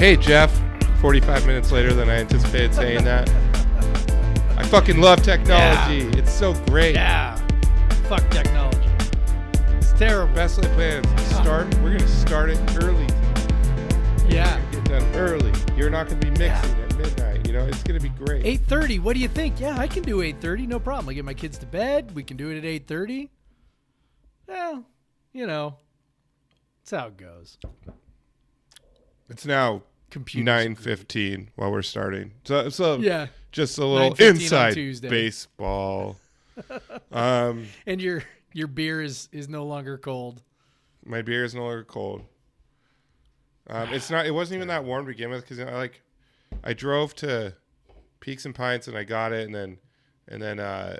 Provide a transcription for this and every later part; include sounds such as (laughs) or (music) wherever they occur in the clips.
Hey, Jeff. 45 minutes later than I anticipated saying that. I fucking love technology. It's so great. Yeah. Fuck technology. It's terrible. Best laid plans. Start. Uh-huh. We're gonna start it early. Yeah. Get done early. You're not gonna be mixing at midnight. You know, it's gonna be great. 8:30. What do you think? Yeah, I can do 8:30. No problem. I get my kids to bed. We can do it at 8:30. Well, you know, that's how it goes. It's now Computers 9:15 while we're starting. So, so Yeah. just a little 9:15 inside baseball. (laughs) um, And your your beer is is no longer cold. my beer is no longer cold. Um, it's not. It wasn't even that warm to begin with because I like. I drove to Peaks and Pints and I got it, and then, and then, uh,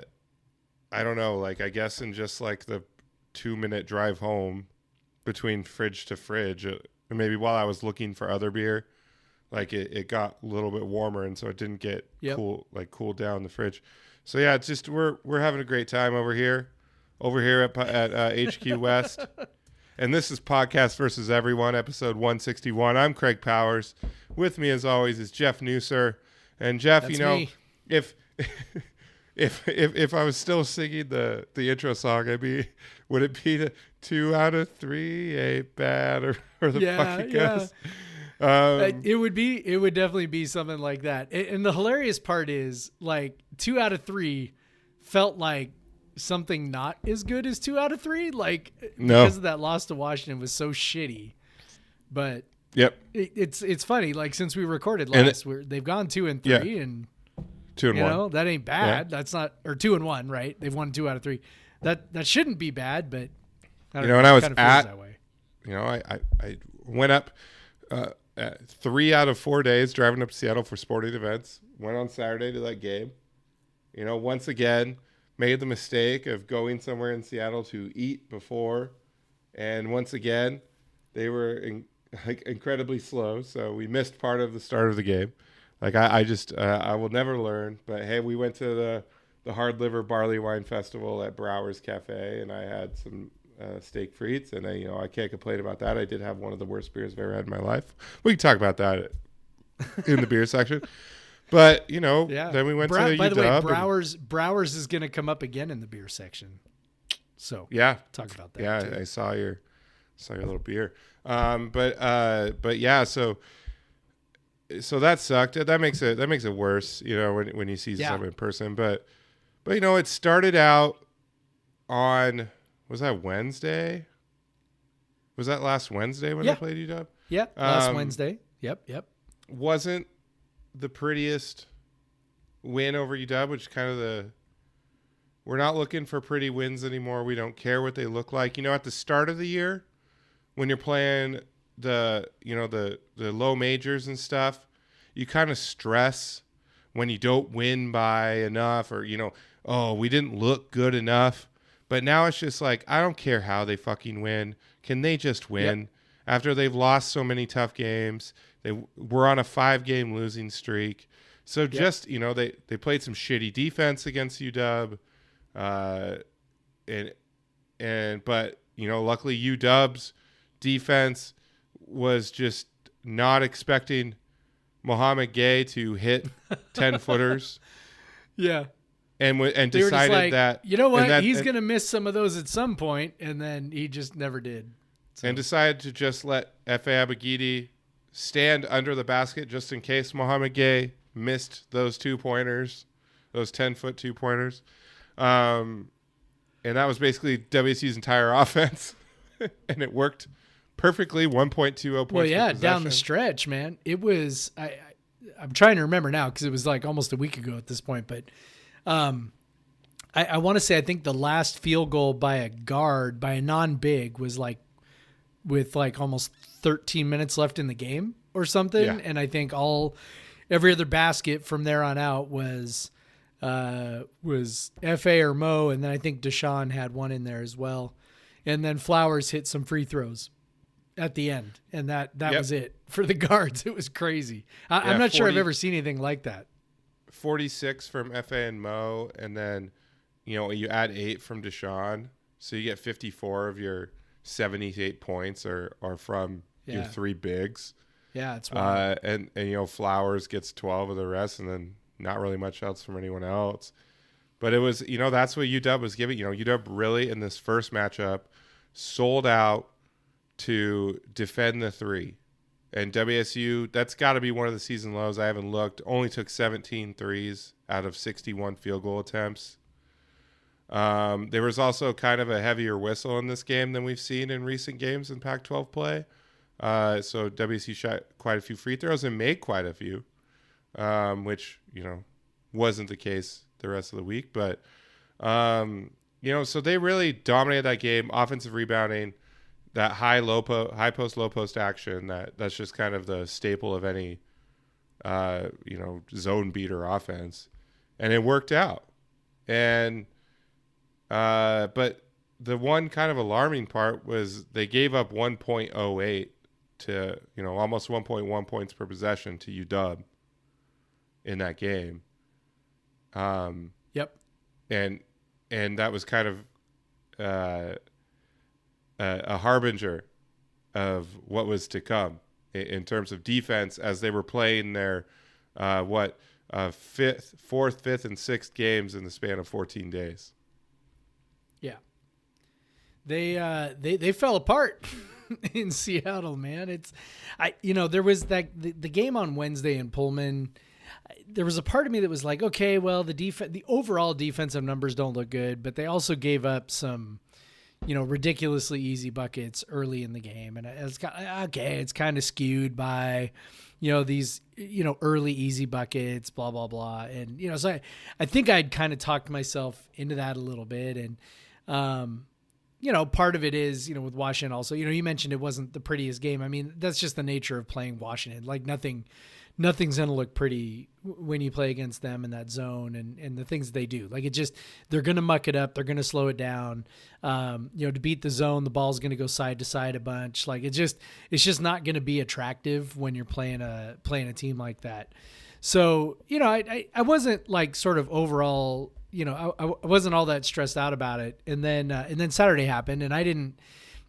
I don't know. Like I guess in just like the two minute drive home between fridge to fridge, uh, maybe while I was looking for other beer, like it, it got a little bit warmer, and so it didn't get Yep. cool like cooled down in the fridge. So yeah, it's just we're we're having a great time over here, over here at at uh, HQ (laughs) West. And this is Podcast versus Everyone, episode 161. I'm Craig Powers. With me, as always, is Jeff Nusser. And Jeff, That's you know, me. if (laughs) if if if I was still singing the the intro song, I'd be would it be the two out of three ain't bad or or the Yeah, fuck it yeah. goes? Um, it would be it would definitely be something like that. And the hilarious part is like 2 out of 3 felt like something not as good as 2 out of 3 like No. because of that loss to Washington was so shitty. But yep, it, it's it's funny like since we recorded last we're, they've gone 2 and 3 Yeah. and two and you one. know, that ain't bad. That's not or 2 and 1, right? They've won 2 out of 3. That that shouldn't be bad, but I don't You know, when I was it at- that way. you know, I, I, I went up uh, uh, three out of four days driving up to Seattle for sporting events. Went on Saturday to that game. You know, once again, made the mistake of going somewhere in Seattle to eat before. And once again, they were in, (laughs) like incredibly slow. So we missed part of the start of the game. Like I, I just, uh, I will never learn. But hey, we went to the, the Hard Liver Barley Wine Festival at Brouwer's Cafe, and I had some uh, steak frites, and I, you know I can't complain about that. I did have one of the worst beers I've ever had in my life. We can talk about that in the beer section. But you know, (laughs) Yeah. then we went Brow- to the By the way, UW and- Brouwers Brouwers is going to come up again in the beer section. So yeah, talk about that. yeah. too. I saw your saw your little beer. Um, but uh, but yeah, so so that sucked. That makes it that makes it worse. You know, when when you see Yeah. someone in person. But but you know, it started out on was that Wednesday? Was that last Wednesday when Yeah. they played UW? Yeah, last Um, Wednesday. Yep, yep. wasn't the prettiest win over UW, which is kind of the we're not looking for pretty wins anymore. We don't care what they look like. You know, at the start of the year, when you're playing the you know the the low majors and stuff, you kind of stress when you don't win by enough, or you know, oh, we didn't look good enough. But now it's just like I don't care how they fucking win. Can they just win? After they've lost so many tough games, they were on a five game losing streak. So just you know they they played some shitty defense against UW, uh, and and but you know luckily UW's defense was just not expecting Mouhamed Gueye to hit (laughs) ten footers Yeah. And w- and They decided like, that you know what? that- He's and- going to miss some of those at some point, and then he just never did. and decided to just let Fa Abogidi stand under the basket just in case Mouhamed Gueye missed those two pointers, those ten foot two pointers, um, and that was basically WSU's entire (laughs) offense, and it worked perfectly. One point two zero points. Well, yeah, down the stretch, man. It was I, I I'm trying to remember now because it was like almost a week ago at this point, but um I, I want to say I think the last field goal by a guard by a non-big was like with like almost 13 minutes left in the game or something, Yeah. and I think all every other basket from there on out was uh was Fa or Mo, and then I think Dishon had one in there as well, and then Flowers hit some free throws at the end, and that that Yep. was it for the (laughs) guards. It was crazy. I, Yeah, I'm not sure I've ever seen anything like that. 46 from FA and Mo, and then you know you add eight from Dishon, so you get 54 of your 78 points are are from your three bigs. Yeah, it's wild. Uh, and and you know Flowers gets 12 of the rest, and then not really much else from anyone else. But it was you know that's what UW was giving. You know UW really in this first matchup sold out to defend the three. And WSU, that's got to be one of the season lows. I haven't looked. Only took 17 threes out of 61 field goal attempts. Um, there was also kind of a heavier whistle in this game than we've seen in recent games in Pac 12 play. Uh, so WSU shot quite a few free throws and made quite a few, um, which, you know, wasn't the case the rest of the week. But, um, you know, so they really dominated that game. Offensive rebounding, that high low po- high post low post action. That that's just kind of the staple of any, uh, you know, zone beater offense, and it worked out. And, uh, but the one kind of alarming part was they gave up 1.08 to you know almost 1.1 points per possession to UW in that game. Um, yep. and and that was kind of uh, a, a harbinger of what was to come in, in terms of defense as they were playing their uh, what uh, fifth, fourth, fifth, and sixth games in the span of 14 days. Yeah. They uh they they fell apart (laughs) in Seattle, man. It's I you know, there was that the, the game on Wednesday in Pullman. There was a part of me that was like, okay, well, the def- the overall defensive numbers don't look good, but they also gave up some you know, ridiculously easy buckets early in the game. And it's got okay, it's kind of skewed by you know these you know early easy buckets blah blah blah. And you know so i, I think i'd kind of talked myself into that a little bit. And um you know part of it is you know with washington also you know you mentioned it wasn't the prettiest game. I mean that's just the nature of playing washington. Like nothing nothing's going to look pretty when you play against them in that zone and, and the things they do. Like it just, they're going to muck it up. They're going to slow it down. Um, you know, to beat the zone, the ball's going to go side to side a bunch. Like it just, it's just not going to be attractive when you're playing a, playing a team like that. So, you know, I, I, I wasn't like sort of overall, you know, I, I wasn't all that stressed out about it. And then, uh, and then Saturday happened and I didn't,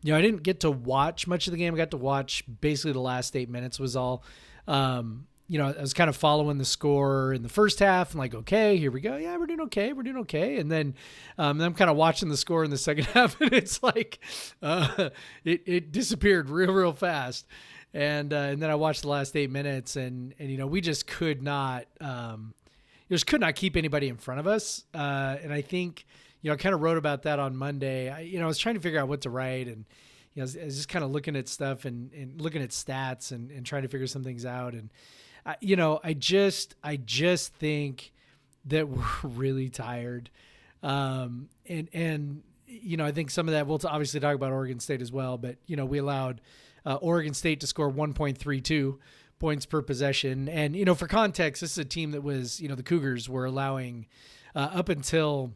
you know, I didn't get to watch much of the game. I got to watch basically the last eight minutes was all, um, you know, I was kind of following the score in the first half and like, okay, here we go. Yeah, we're doing okay. We're doing okay. And then, um, then I'm kind of watching the score in the second (laughs) half and it's like, uh, it, it disappeared real, real fast. And, uh, and then I watched the last eight minutes and, and, you know, we just could not, um, just could not keep anybody in front of us. Uh, and I think, you know, I kind of wrote about that on Monday. I, you know, I was trying to figure out what to write and, you know, I was, I was just kind of looking at stuff and, and looking at stats and, and trying to figure some things out. And, I, you know, I just, I just think that (laughs) we're really tired. Um, and, and, you know, I think some of that, we'll t- obviously talk about Oregon State as well, but, you know, we allowed uh, Oregon State to score 1.32 points per possession. And, you know, for context, this is a team that was, you know, the Cougars were allowing uh, up until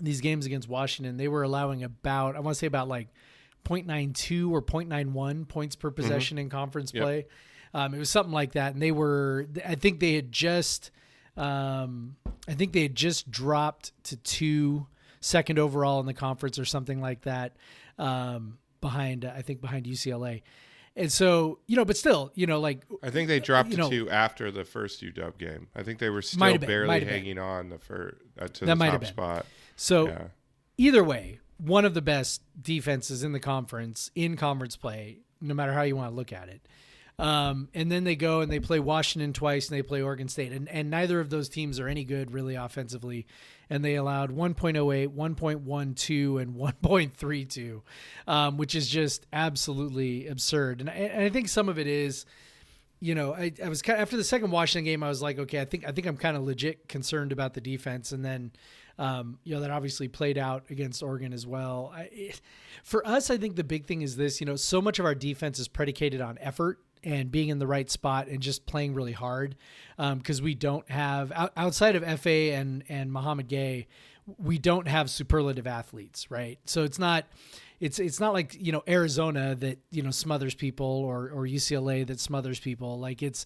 these games against Washington, they were allowing about I want to say about like 0.92 or 0.91 points per possession in conference Yep. play. Um, it was something like that, and they were. I think they had just. Um, I think they had just dropped to two, second overall in the conference or something like that, um, behind I think behind UCLA, and so you know, but still, you know, like I think they dropped you to know- two after the first UW game. I think they were still been, barely hanging on the fir- uh, to That the top been. spot. so. Yeah. either way, one of the best defenses in the conference in conference play, no matter how you want to look at it. Um, and then they go and they play Washington twice and they play Oregon State. And, and neither of those teams are any good really offensively. And they allowed 1.08, 1.12, and 1.32, um, which is just absolutely absurd. And I, and I think some of it is, you know, I, I was kind of, after the second Washington game, I was like, okay, I think I think I'm kind of legit concerned about the defense, and then, um, you know, that obviously played out against Oregon as well. I, it, for us, I think the big thing is this: you know, so much of our defense is predicated on effort and being in the right spot and just playing really hard, because we don't have out, outside of Fa and and Mouhamed Gueye, we don't have superlative athletes, right? So it's not it's it's not like you know Arizona that you know smothers people or or UCLA that smothers people. Like it's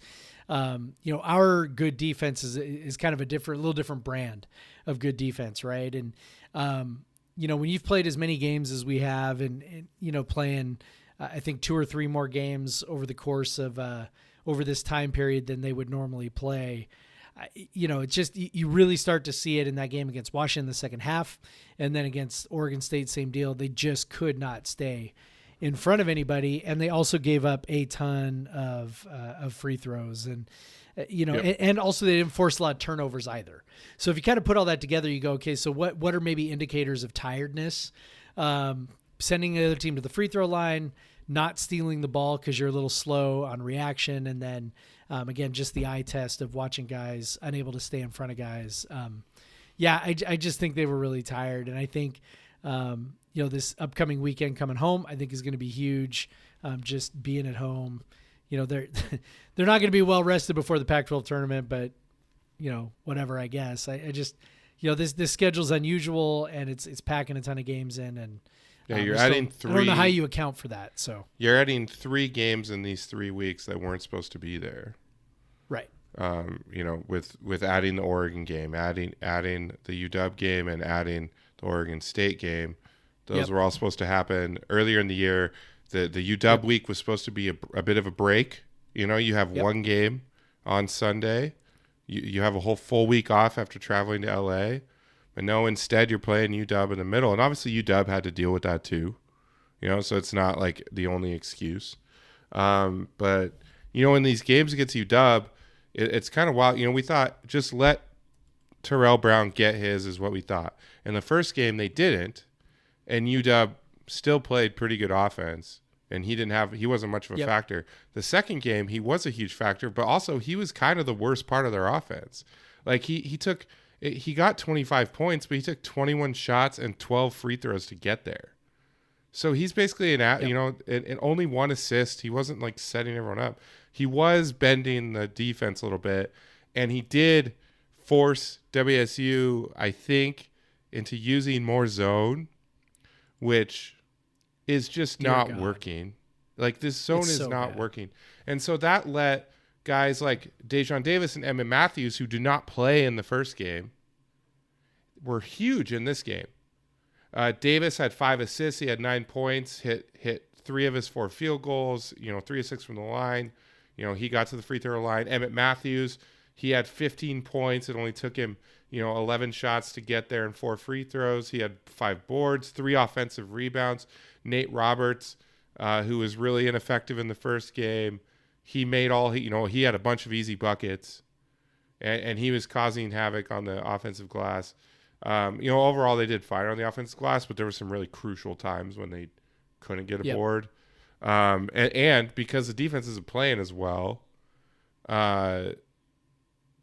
um, you know our good defense is is kind of a different, little different brand of good defense, right? And um, you know when you've played as many games as we have, and, and you know playing uh, I think two or three more games over the course of uh, over this time period than they would normally play. I- you know, it's just you really start to see it in that game against Washington in the second half, and then against Oregon State, same deal. They just could not stay in front of anybody, and they also gave up a ton of uh, of free throws, and uh, you know, Yep. and, and also they didn't force a lot of turnovers either. So if you kind of put all that together, you go, okay, so what what are maybe indicators of tiredness? Um, sending the other team to the free throw line, not stealing the ball because you're a little slow on reaction, and then um, again, just the eye test of watching guys unable to stay in front of guys. Um, yeah, I, I just think they were really tired, and I think um, you know this upcoming weekend coming home, I think is going to be huge. Um, just being at home, you know they're (laughs) they're not going to be well rested before the Pac-12 tournament, but you know whatever. I guess I, I just you know this this schedule's unusual and it's it's packing a ton of games in, and Yeah, um, you're adding don't- I don't know how you account for that. So You're adding three games in these three weeks that weren't supposed to be there. right, Um, you know, with with adding the Oregon game, adding adding the UW game, and adding the Oregon State game, those Yep. were all supposed to happen earlier in the year. The the UW week was supposed to be a, a bit of a break. You know, you have Yep. one game on Sunday. You you have a whole full week off after traveling to LA. But no, instead you're playing UW in the middle, and obviously UW had to deal with that too. You know, so it's not like the only excuse. Um, but you know, in these games against UW, it, it's kind of wild. You know, we thought just let Terrell Brown get his is what we thought. In the first game, they didn't, and UW still played pretty good offense, and he didn't have he wasn't much of a Yep. factor. The second game, he was a huge factor, but also he was kind of the worst part of their offense. Like he he took he got 25 points, but he took 21 shots and 12 free throws to get there. So he's basically an, a you know, and, and only one assist. He wasn't like setting everyone up. He was bending the defense a little bit, and he did force WSU, I think, into using more zone, which is just Dear not God. working. Like this zone It's is so not bad. working, and so that let guys like Daejon Davis and Emmitt Matthews, who do not play in the first game, were huge in this game. Uh, Davis had five assists. He had nine points. Hit hit three of his four field goals. You know, three of six from the line. You know, he got to the free throw line. Emmitt Matthews, he had 15 points. It only took him, you know, 11 shots to get there and four free throws. He had five boards, three offensive rebounds. Nate Roberts, uh, who was really ineffective in the first game, he made all he, you know, he had a bunch of easy buckets, and, and he was causing havoc on the offensive glass. Um, you know, overall they did fine on the offensive glass, but there were some really crucial times when they couldn't get a Yep. board. Um, and, and because the defense isn't playing as well, uh,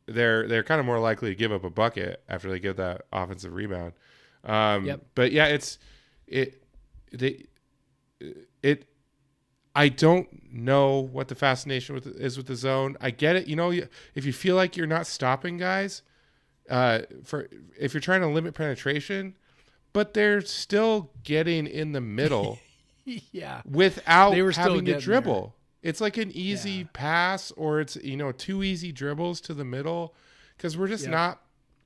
they're they're kind of more likely to give up a bucket after they get that offensive rebound. Um, Yep. But yeah, it's it they it. I don't know what the fascination with is with the zone. I get it. You know, if you feel like you're not stopping guys, uh, for if you're trying to limit penetration, but they're still getting in the middle (laughs) yeah. without They were having to dribble. It's like an easy Yeah. pass or it's you know two easy dribbles to the middle because we're just Yep. not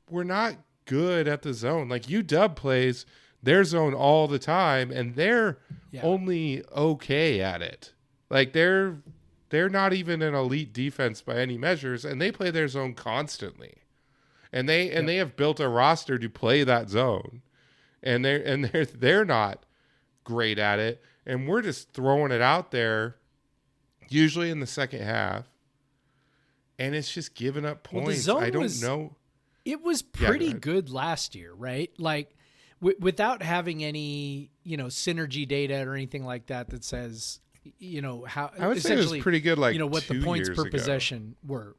we're not good at the zone. Like UW plays their zone all the time and they're Yeah. only okay at it. Like they're they're not even an elite defense by any measures and they play their zone constantly. And they and they have built a roster to play that zone. And they're and they're they're not great at it. And we're just throwing it out there usually in the second half. And it's just giving up points. zone I don't was- know. It was Yeah, go pretty good last year, right? Like w- without having any, you know, synergy data or anything like that that says, you know, how I would say it was pretty good like you know what the points per ago. possession were.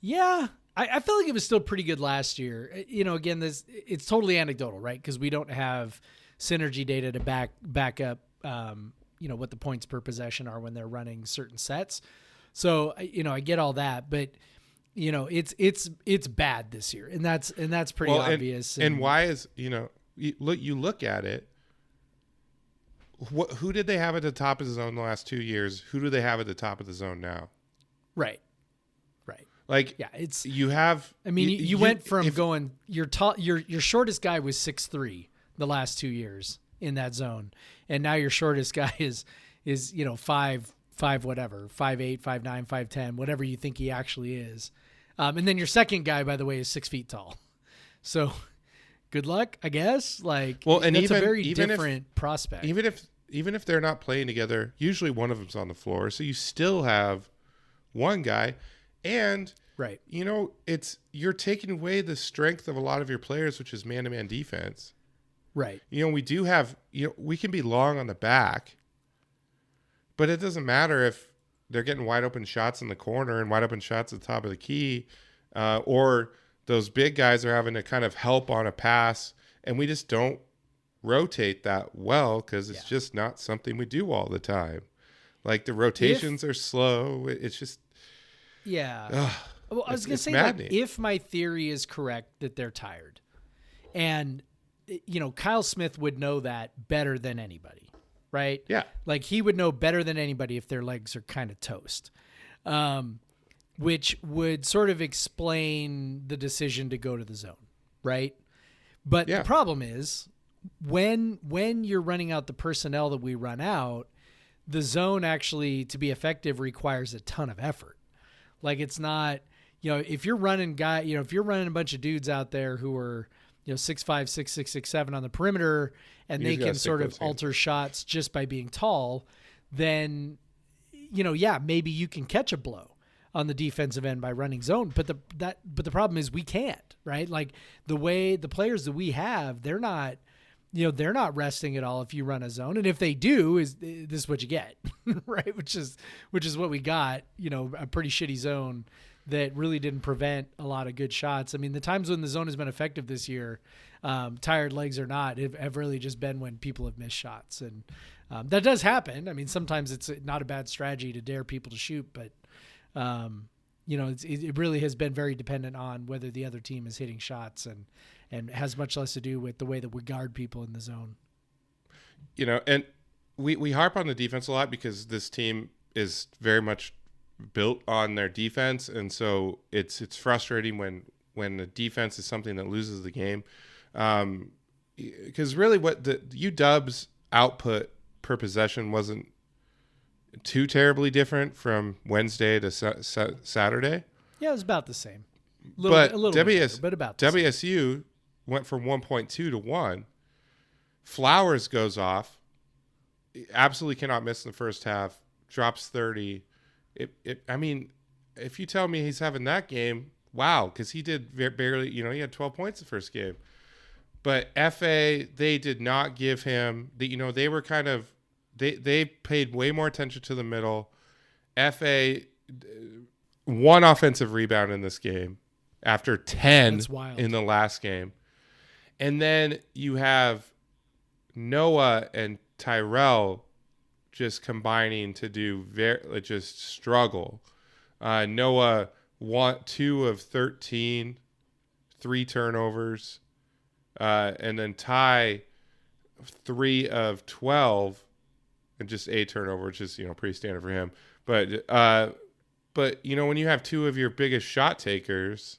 Yeah, I, I feel like it was still pretty good last year. Uh, You know, again, this it's totally anecdotal, right? Because we don't have synergy data to back back up, um, you know, what the points per possession are when they're running certain sets. So you know, I get all that, but you know, it's it's it's bad this year, and that's and that's pretty Well, and- obvious. And, why is you know you look you look at it. What who did they have at the top of the zone the last two years? Who do they have at the top of the zone now? right, right, Like yeah, it's. you have. I mean, you, you, went from if- going your tall, your your shortest guy was six three the last two years in that zone, and now your shortest (laughs) guy is is you know five five whatever five eight five nine five ten whatever you think he actually is, um, and then your second guy by the way is six feet tall, so (laughs) good luck I guess. Like Well, and even- a very even if- different prospect. even if even if they're not playing together, usually one of them's on the floor, so you still have one guy, and right, you know it's you're taking away the strength of a lot of your players, which is man to man defense. right, You know, we do have you know we can be long on the back, but it doesn't matter if they're getting wide open shots in the corner and wide open shots at the top of the key, uh, or those big guys are having to kind of help on a pass, and we just don't rotate that well because it's just not something we do all the time. Like the rotations are slow. It's just yeah. (sighs) ugh, Well, I was gonna say, like, if my theory is correct that they're tired, and you know, Kyle Smith would know that better than anybody, right? yeah. Like he would know better than anybody if their legs are kind of toast, um, which would sort of explain the decision to go to the zone, right? But Yeah. the problem is when when you're running out the personnel that we run out, the zone actually to be effective requires a ton of effort. Like it's not, you know, if you're running guy, you know, if you're running a bunch of dudes out there who are, you know, six five, six six, six seven on the perimeter, and You they can sort of hands. alter shots just by being tall, then, you know, yeah, maybe you can catch a blow on the defensive end by running zone. But the that but the problem is we can't, right? Like the way the players that we have, they're not you know they're not resting at all if you run a zone. And if they do is this is what you get (laughs) right? Which is which is what we got you know a pretty shitty zone that really didn't prevent a lot of good shots. I mean the times when the zone has been effective this year um, tired legs or not have, have really just been when people have missed shots. And um, that does happen. I mean sometimes it's not a bad strategy to dare people to shoot but um, you know, it really has been very dependent on whether the other team is hitting shots. And and has much less to do with the way that we guard people in the zone. you know, and we we harp on the defense a lot because this team is very much built on their defense, and so it's it's frustrating when when the defense is something that loses the game. Um, because really, what the UW's output per possession wasn't too terribly different from Wednesday to sa- sa- Saturday. Yeah, it was about the same. Little, but bit- a little bit WS, better, but about the same. Went from 1.2 to 1. Flowers goes off. Absolutely cannot miss in the first half. Drops 30. It, it, I mean, if you tell me he's having that game, wow, because he did barely, you know, he had 12 points the first game. But FA, they did not give him, the, you know, they were kind of, they, they paid way more attention to the middle. FA, one offensive rebound in this game after 10 in the last game. And then you have Noah and Tyrell just combining to do very just struggle. Uh, Noah one two of 13, three turnovers. uh, and then Ty three of twelve, and just a turnover, which is you know pretty standard for him. But uh, but you know when you have two of your biggest shot takers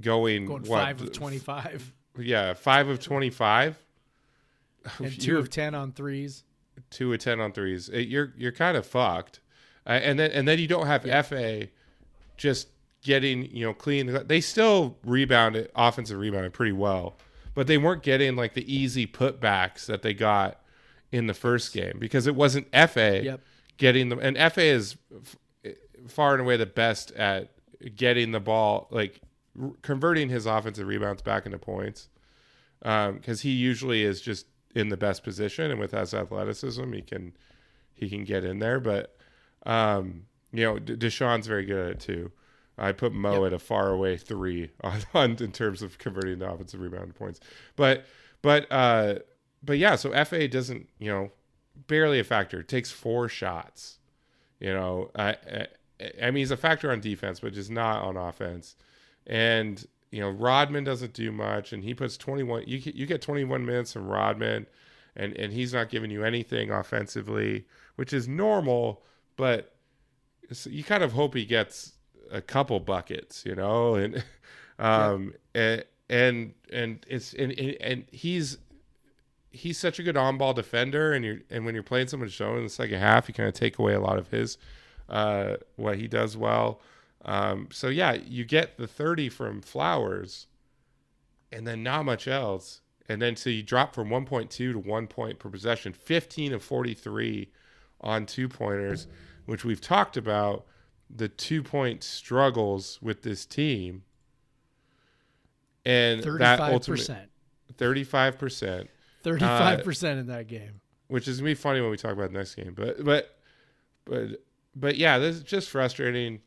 going, Going what, five of twenty five yeah, five of twenty-five, (laughs) and (laughs) 2 of ten on threes. two of ten on threes. It- you're you're kind of fucked, uh, and then and then you don't have Fa just getting you know clean. They still rebounded offensive rebounded pretty well, but they weren't getting like the easy putbacks that they got in the first game because it wasn't Fa Yep. getting them. And Fa is f- far and away the best at getting the ball like r- converting his offensive rebounds back into points because he usually is just in the best position and with his athleticism he can he can get in there. But um you know D- Dishon's very good at it too. I put Mo at a far away three (laughs) on, on in terms of converting the offensive rebound points. But but uh but yeah so FA doesn't you know barely a factor. It takes four shots you know. I, I I mean he's a factor on defense but just not on offense and you know Rodman doesn't do much, and he puts 21. You you get 21 minutes from Rodman, and and he's not giving you anything offensively, which is normal, but you kind of hope he gets a couple buckets, you know, (laughs) and um and and and it's and and he's he's such a good on-ball defender, and you're and when you're playing someone zone in the second half, you kind of take away a lot of his uh what he does well. Um, so yeah, you get the 30 from Flowers and then not much else. And then so you drop from 1.2 to 1 point per possession, 15 of 43 on two pointers, which we've talked about the two point struggles with this team. And Thirty that five ultimate percent. 35%, Thirty five percent in that game. which is gonna be funny when we talk about the next game. But but but but yeah, this is just frustrating.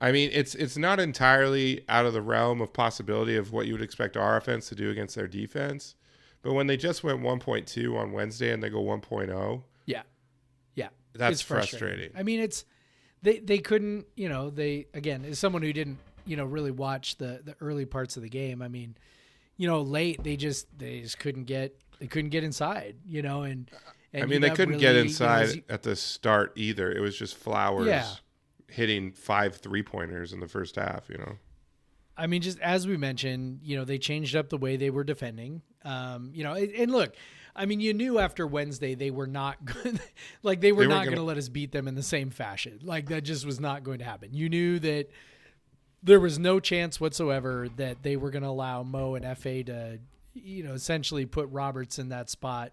I mean, it's it's not entirely out of the realm of possibility of what you would expect our offense to do against their defense. But when they just went 1.2 on Wednesday and they go 1.0, Yeah. Yeah. That's It's frustrating. I mean, it's they they couldn't, you know, they again, as someone who didn't, you know, really watch the the early parts of the game, I mean, you know, late they just they just couldn't get they couldn't get inside, you know, and, and I mean, they couldn't get really, you know, inside you- at the start either. It was just Flowers Yeah. Hitting five three pointers in the first half, you know. I mean, just as we mentioned, you know, they changed up the way they were defending. Um, you know, and, and look, I mean, you knew after Wednesday they were not (laughs) good. like they were They weren't going to let us beat them in the same fashion. Like that just was not going to happen. You knew that there was no chance whatsoever that they were going to allow Mo and Fa to, you know, essentially put Roberts in that spot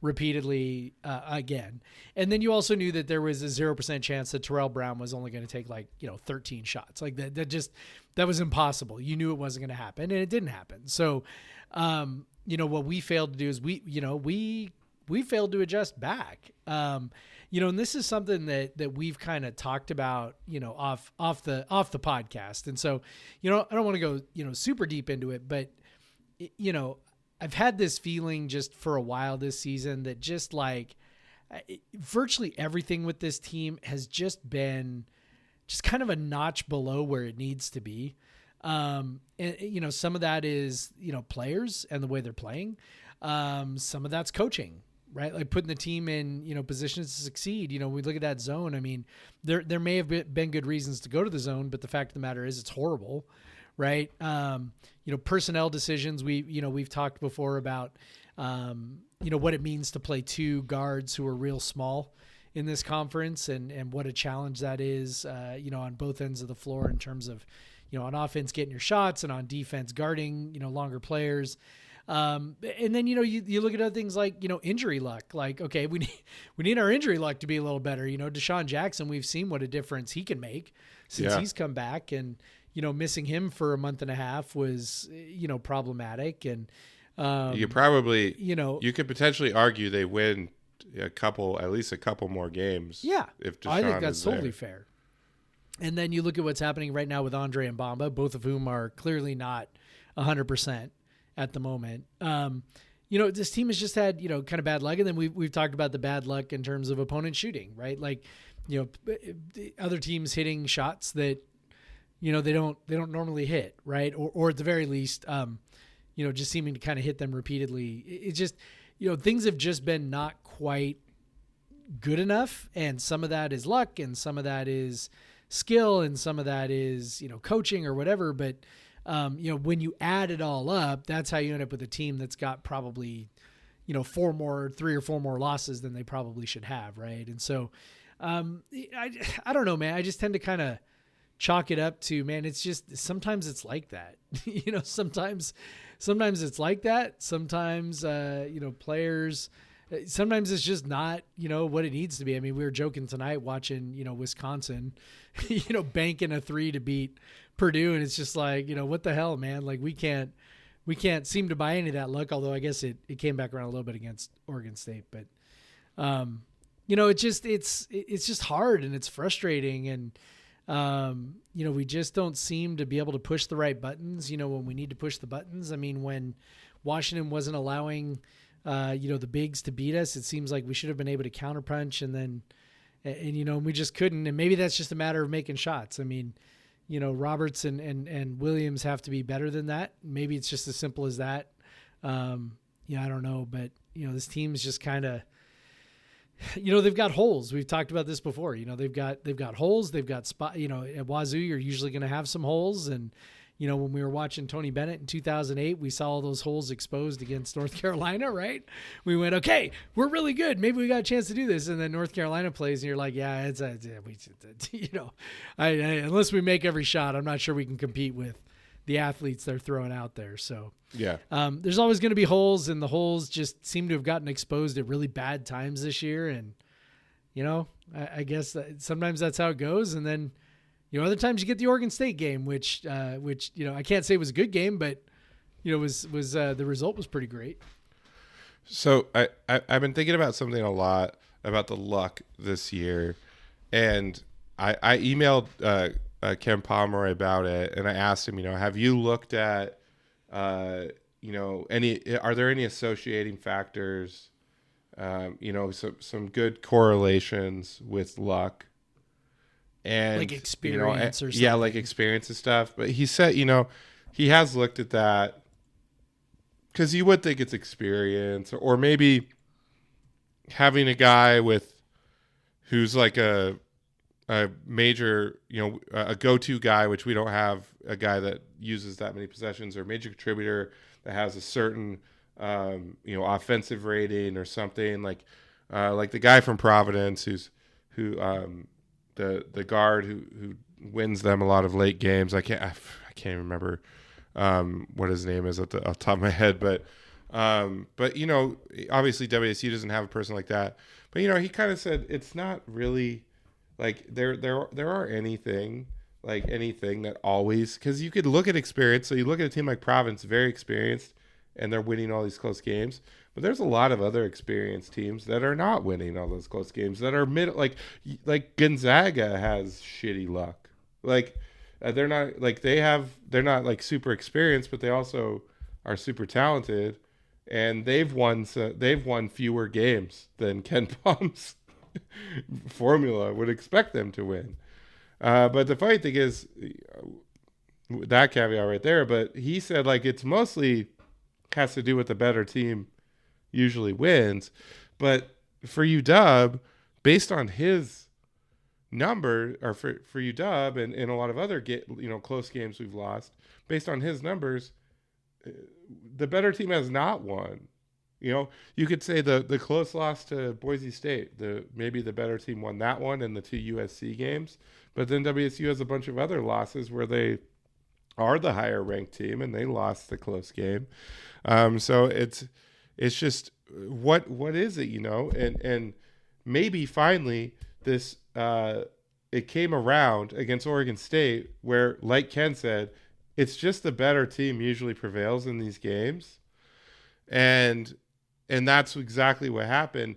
repeatedly uh, again. And then you also knew that there was a 0% chance that Terrell Brown was only going to take like, you know, 13 shots. Like that, that just, that was impossible. You knew it wasn't going to happen and it didn't happen. So, um, you know, what we failed to do is we, you know, we, we failed to adjust back. Um, you know, and this is something that that we've kind of talked about, you know, off off the off the podcast. And so, you know, I don't want to go, you know, super deep into it, but you know, I've had this feeling just for a while this season that just like virtually everything with this team has just been just kind of a notch below where it needs to be. Um, and you know, some of that is you know players and the way they're playing. Um, some of that's coaching, right? Like putting the team in you know positions to succeed. You know, we look at that zone. I mean, there there may have been- good reasons to go to the zone, but the fact of the matter is, it's horrible, right? Um, you know, personnel decisions. We you know we've talked before about um, you know what it means to play two guards who are real small in this conference and and what a challenge that is uh, you know on both ends of the floor in terms of you know on offense getting your shots and on defense guarding you know longer players um, and then you know you, you look at other things like you know injury luck like okay we need (laughs) we need our injury luck to be a little better you know Dishon Jackson we've seen what a difference he can make since Yeah. he's come back and you know missing him for a month and a half was you know problematic and um, you probably you know you could potentially argue they win a couple at least a couple more games. Yeah, If I think that's totally fair. And then you look at what's happening right now with Andre and Bamba, both of whom are clearly not 100% at the moment. Um, you know, this team has just had, you know, kind of bad luck. And then we've, we've talked about the bad luck in terms of opponent shooting, right? Like, you know, other teams hitting shots that, you know they don't they don't normally hit right? Or or at the very least um you know just seeming to kind of hit them repeatedly. It, it just you know things have just been not quite good enough and some of that is luck and some of that is skill and some of that is you know coaching or whatever. But um, you know when you add it all up that's how you end up with a team that's got probably you know four more three or four more losses than they probably should have right? And so um, I, I don't know man. I just tend to kind of chalk it up to man it's just sometimes it's like that. (laughs) You know sometimes sometimes it's like that. Sometimes uh you know players sometimes it's just not you know what it needs to be. I mean we were joking tonight watching you know wisconsin (laughs) you know banking a three to beat purdue and it's just like you know what the hell man? Like we can't we can't seem to buy any of that luck although i guess it, it came back around a little bit against oregon state but um you know it just it's it's just hard and it's frustrating and um, you know, we just don't seem to be able to push the right buttons, you know, when we need to push the buttons. I mean, when Washington wasn't allowing, uh, you know, the bigs to beat us, it seems like we should have been able to counterpunch and then, and, and, you know, we just couldn't. And maybe that's just a matter of making shots. I mean, you know, Roberts and, and, and Williams have to be better than that. Maybe it's just as simple as that. Um, yeah, I don't know, but you know, this team's just kind of, you know they've got holes. We've talked about this before. You know they've got they've got holes. They've got spot. You know at Wazoo, you're usually going to have some holes. And you know when we were watching Tony Bennett in 2008, we saw all those holes exposed against North (laughs) Carolina. Right? We went, okay, we're really good. Maybe we got a chance to do this. And then North Carolina plays, and you're like, yeah, it's a, we, (laughs) you know, I, I, unless we make every shot, I'm not sure we can compete with the athletes they're throwing out there. So Yeah. um, there's always going to be holes, and the holes just seem to have gotten exposed at really bad times this year. And you know, I, I guess that sometimes that's how it goes. And then, you know, other times you get the Oregon State game, which, uh, which you know, I can't say was a good game, but you know, was was uh, the result was pretty great. So I, I I've been thinking about something a lot about the luck this year, and I I emailed uh, uh, Ken Pomeroy about it, and I asked him, you know, have you looked at, uh, you know, any are there any associating factors, um, you know, some some good correlations with luck, and Like you know, experience or yeah, like experience and stuff. But he said, you know, he has looked at that because you would think it's experience or, or maybe having a guy with who's like a a major you know a go-to guy which we don't have a guy that uses that many possessions or major contributor that has a certain um, you know offensive rating or something like uh, like the guy from Providence who's who um, the the guard who who wins them a lot of late games I can't I, can't remember um, what his name is at the top of my head, but um, but you know, obviously WSU doesn't have a person like that. But you know, he kind of said it's not really like there there there are anything like anything that always because you could look at experience. So you look at a team like Providence, very experienced, and they're winning all these close games. But there's a lot of other experienced teams that are not winning all those close games that are mid like like Gonzaga has shitty luck. Like uh, they're not like they have they're not like super experienced, but they also are super talented, and they've won so, they've won fewer games than Ken (laughs) Pom's formula would expect them to win. Uh, but the funny thing is that caveat right there. But he said like it's mostly has to do with the better team usually wins, but for UW, based on his number or for for UW and, and a lot of other get you know close games we've lost based on his numbers uh, the better team has not won you know you could say the the close loss to Boise State the maybe the better team won that one and the two USC games but then WSU has a bunch of other losses where they are the higher ranked team and they lost the close game. Um so it's it's just what what is it you know? And and maybe finally this uh, it came around against Oregon State, where, like Ken said, it's just the better team usually prevails in these games, and and that's exactly what happened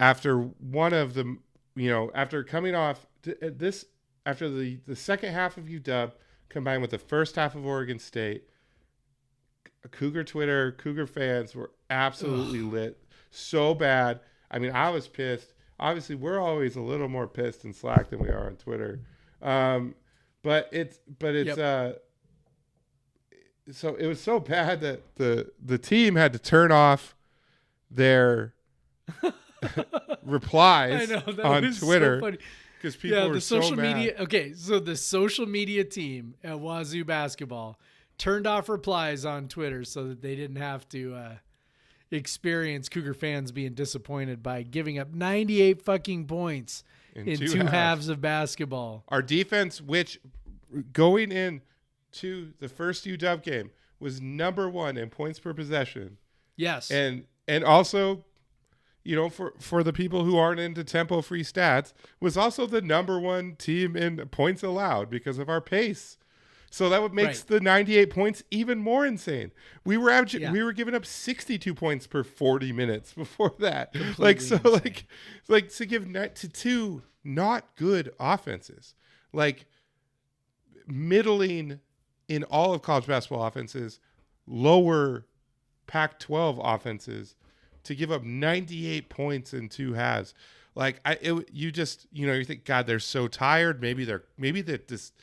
after one of the you know after coming off this after the the second half of UW combined with the first half of Oregon State. Cougar Twitter, Cougar fans were absolutely lit so bad. I mean, I was pissed obviously we're always a little more pissed and slack than we are on Twitter. Um, but it's but it's Yep. uh so it was so bad that the the team had to turn off their (laughs) replies know on so Twitter funny. because people yeah, the social so media. Okay, so the social media team at Wazoo basketball turned off replies on Twitter so that they didn't have to uh, experience Cougar fans being disappointed by giving up 98 fucking points In in, two two, halves. halves. of basketball. Our defense, which going in to the first UW game, was number one in points per possession, Yes. and and also, you know, for for the people who aren't into tempo free stats, was also the number one team in points allowed because of our pace. So that would makes Right. the 98 points even more insane. We were averaging, Yeah. we were giving up 62 points per 40 minutes (laughs) before that. like so, Completely like like to give to two not good offenses, like middling in all of college basketball offenses, lower Pac-12 offenses to give up 98 points in two halves. Like I, it, you just you know you think God they're so tired. Maybe they're maybe they're just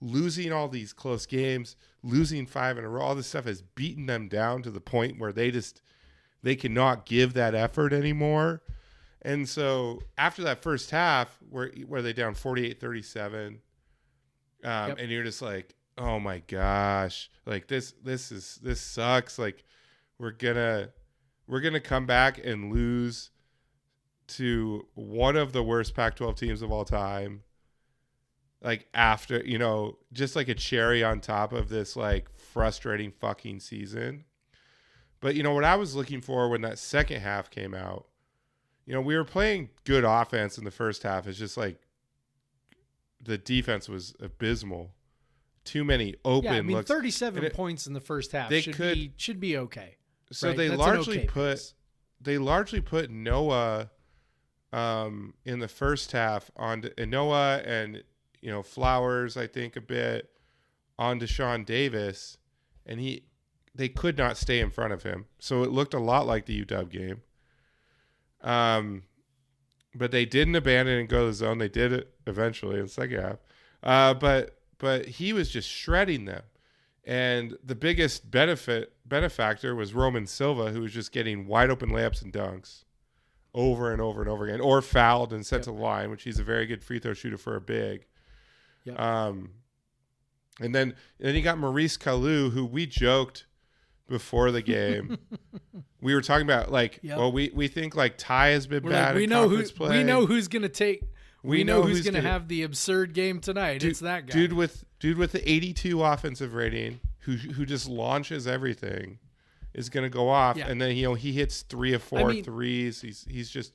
losing all these close games, losing five in a row. All this stuff has beaten them down to the point where they just they cannot give that effort anymore. And so after that first half, where where they down 48-37, um, Yep. and you're just like, oh my gosh, like this this is this sucks. Like we're gonna we're gonna come back and lose to one of the worst Pac-12 teams of all time. Like after you know, just like a cherry on top of this like frustrating fucking season. But you know what I was looking for when that second half came out. You know, we were playing good offense in the first half. It's just like the defense was abysmal. Too many open yeah, I mean, looks. 37 it- points in the first half they should could- be should be okay. So right? they That's largely okay put they largely put Noah um, in the first half on and Noah and you know Flowers I think a bit on Dashawn Davis and he they could not stay in front of him. So it looked a lot like the UW game. Um but they didn't abandon and go to the zone. They did it eventually in the second half. Uh, but but he was just shredding them and the biggest benefit benefactor was Roman Silva, who was just getting wide open layups and dunks over and over and over again, or fouled and sent to the line, which he's a very good free throw shooter for a big. Yep. Um, and then and then you got Maurice Calloo, who we joked before the game. (laughs) we were talking about like, Yep. well, we we think like Ty has been We're bad. like, we know who play. we know who's gonna take. We, We know, know who's, who's gonna, gonna- have the absurd game tonight. dude, it's that guy. dude with dude with the 82 offensive rating who who just launches everything is going to go off Yeah. and then you know he hits 3 of 4 mean- threes he's he's just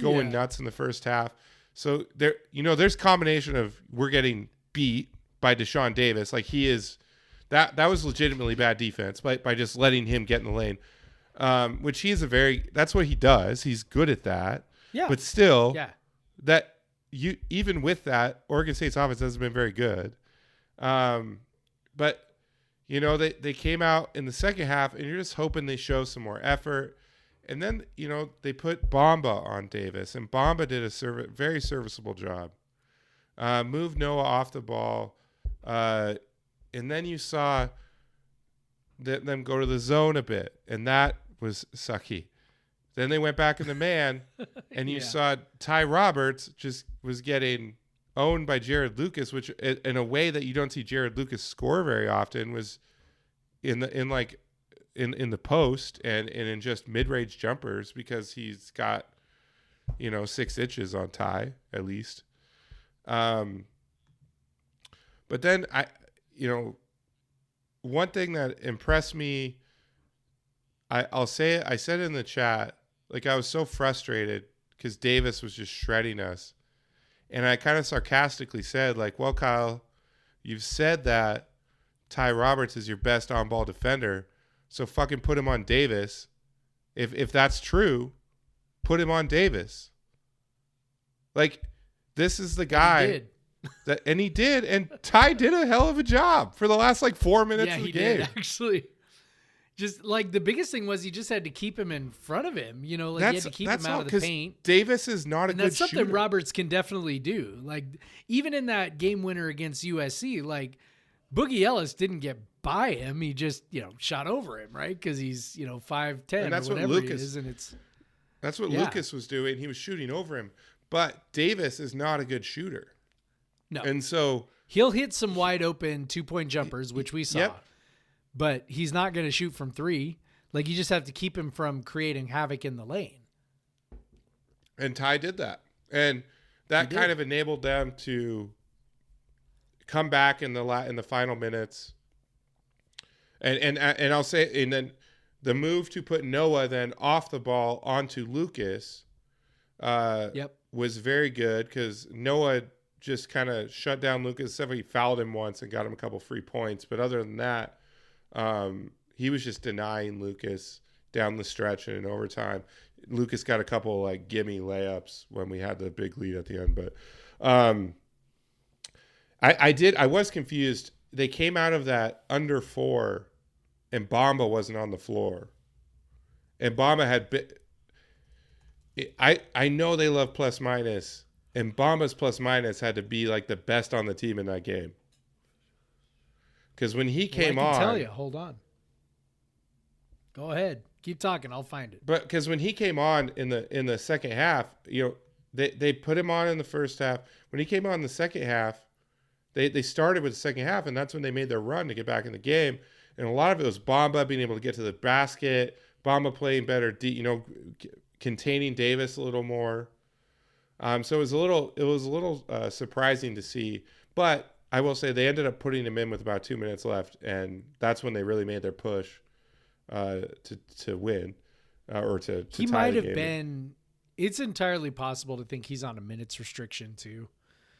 going Yeah. nuts in the first half so there you know there's combination of we're getting beat by Dashawn Davis like he is that that was legitimately bad defense by by just letting him get in the lane um which he is a very that's what he does he's good at that yeah, but still yeah, that you even with that Oregon State's offense hasn't been very good. Um, but you know they they came out in the second half, and you're just hoping they show some more effort. And then you know they put Bamba on Davis, and Bamba did a serv- very serviceable job. Uh, moved Noah off the ball, uh, and then you saw th- them go to the zone a bit, and that was sucky. Then they went back in the man, (laughs) and you Yeah. saw Ty Roberts just was getting owned by Jarod Lucas, which in a way that you don't see Jarod Lucas score very often was in the in like in in the post and and in just mid range jumpers because he's got you know six inches on Ty at least. Um, but then I you know one thing that impressed me I, I'll say it. I said it in the chat. Like I was so frustrated because Davis was just shredding us, and I kind of sarcastically said, like, "Well, Kyle, you've said that Ty Roberts is your best on-ball defender, so fucking put him on Davis. If if that's true, put him on Davis. Like, this is the guy that, and he did, and Ty did a hell of a job for the last like four minutes yeah, of the he game. did actually. Just like the biggest thing was he just had to keep him in front of him. You know, like that's he had to keep him out all of the paint. Davis is not a And good that's something shooter. Roberts can definitely do. Like even in that game winner against USC, like Boogie Ellis didn't get by him. He just you know shot over him, right? Because he's you know five ten And that's what Lucas- is, and it's That's what Yeah. Lucas was doing. He was shooting over him, but Davis is not a good shooter, no. and so He'll hit some wide open two point jumpers, which we saw, Yep. But he's not going to shoot from three. Like you just have to keep him from creating havoc in the lane. And Ty did that. And that kind of enabled them to come back in the la- in the final minutes. And and and I'll say and then the move to put Noah then off the ball onto Lucas uh Yep. was very good cuz Noah just kind of shut down Lucas. Except he fouled him once and got him a couple free points, but other than that, um, he was just denying Lucas down the stretch and in overtime. Lucas got a couple like gimme layups when we had the big lead at the end, but um, I, I did I was confused. They came out of that under four, and Bamba wasn't on the floor, and Bamba had. I I know they love plus minus, and Bamba's plus minus had to be like the best on the team in that game. Because when he came well, I can on, tell you. Hold on. Go ahead. Keep talking. I'll find it. But because when he came on in the in the second half, you know, they they put him on in the first half. When he came on in the second half, they they started with the second half, and that's when they made their run to get back in the game. And a lot of it was Bamba being able to get to the basket, Bamba playing better, you know, containing Davis a little more. Um, so it was a little it was a little uh, surprising to see, but I will say they ended up putting him in with about two minutes left, and that's when they really made their push uh, to to win uh, or to, to he might have been. It's entirely possible to think he's on a minutes restriction too,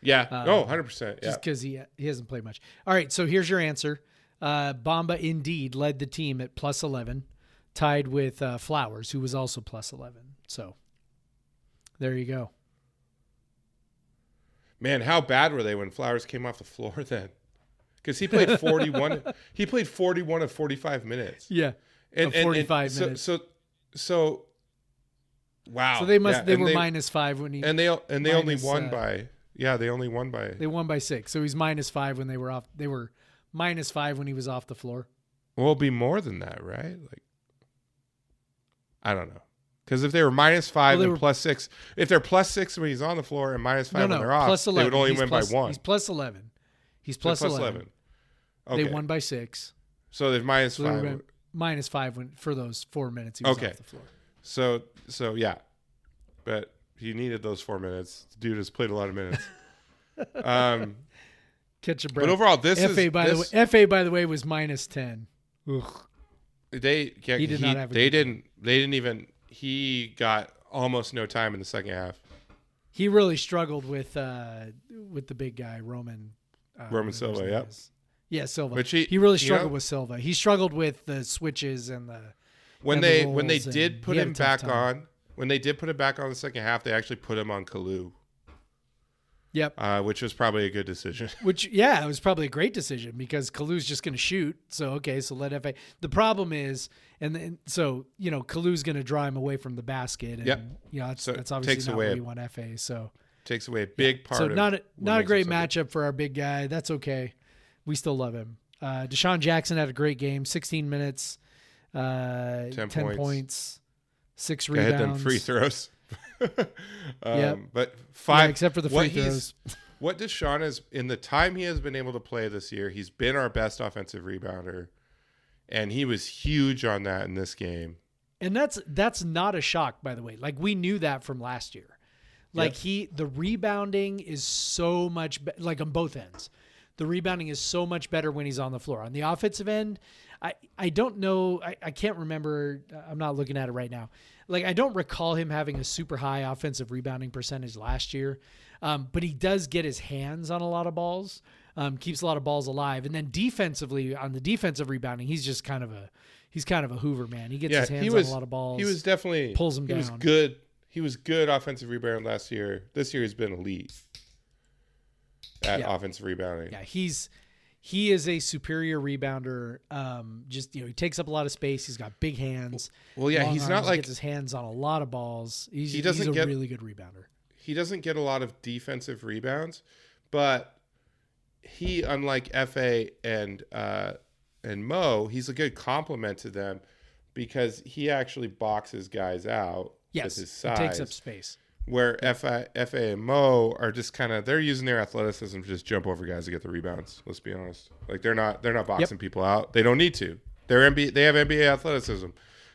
Yeah. uh, oh, 100 percent. Yeah. just because he he hasn't played much. All right, so here's your answer. Uh, Bamba indeed led the team at plus eleven, tied with uh, Flowers, who was also plus eleven. So there you go. Man, how bad were they when Flowers came off the floor (laughs) then? Because he played 41. he played 41 of 45 minutes. Yeah. And, Of and- and 45 so, minutes. So, so, wow. So they must Yeah, they were minus five when he and they and they only won uh, by yeah they only won by they won by six. So he's minus five when they were off. They were minus five when he was off the floor. well it'll be more than that right like I don't know because if they were minus five Well, and were- plus six if they're plus six when he's on the floor and minus five no, when they're off plus eleven. they would only He's win plus- by one He's plus eleven. He's plus, plus 11. Okay. They won by six. so they've minus So five were minus five when for those four minutes he was Okay. off the floor. So so yeah, but he needed those four minutes. The dude has played a lot of minutes. (laughs) um, Catch a breath. but overall, this Efe is by this, the way, Efe by the way was minus ten. Ugh. they yeah, He did not have they didn't they didn't even he got almost no time in the second half. He really struggled with uh with the big guy Roman. Uh, Roman Silva, yep. is. Yeah, Silva. Which he- he really you struggled know- with Silva. He struggled with the switches and the When And the they when they did put him back time. on when they did put him back on the second half, they actually put him on Calloo, Yep. uh, which was probably a good decision. (laughs) Which yeah, it was probably a great decision because Calloo's just going to shoot. So okay, so let Efe. The problem is, and then so you know Calloo's going to draw him away from the basket. And, Yep. You know, that's, So that's obviously takes not away where a- you want Efe. So Takes away a big part. so of not a, not a great him so good. matchup for our big guy. That's okay. We still love him. Uh, Dishon Jackson had a great game. 16 minutes, uh, 10, 10 points. points. six I rebounds. hit them free throws. (laughs) um, Yep. But Yeah, five, except for the free throws. (laughs) What Dishon is, in the time he has been able to play this year, he's been our best offensive rebounder, and he was huge on that in this game. And that's that's not a shock, by the way. Like we knew that from last year. Like Yep. he, the rebounding is so much be- like on both ends. The rebounding is so much better when he's on the floor. On the offensive end, I I don't know. I, I can't remember. I'm not looking at it right now. Like I don't recall him having a super high offensive rebounding percentage last year, um, but he does get his hands on a lot of balls. Um, keeps a lot of balls alive, and then defensively on the defensive rebounding, he's just kind of a he's kind of a Hoover man. He gets yeah, his hands was on a lot of balls. He was definitely pulls 'em He was down. good. He was good offensive rebound last year. This year he's been elite at Yeah. offensive rebounding. yeah, he's he is a superior rebounder. Um, just you know, he takes up a lot of space. He's got big hands. Well, yeah, he's arms, not like gets his hands on a lot of balls. He's, He doesn't he's a get- really good rebounder. he doesn't get a lot of defensive rebounds, but he, unlike Efe and uh, and Mo, he's a good complement to them because he actually boxes guys out Yes, with his size. takes up space. where Efe, Efe and Mo are just kind of they're using their athleticism to just jump over guys to get the rebounds. Let's be honest. Like they're not they're not boxing people out. They don't need to. They're NBA. They have NBA athleticism.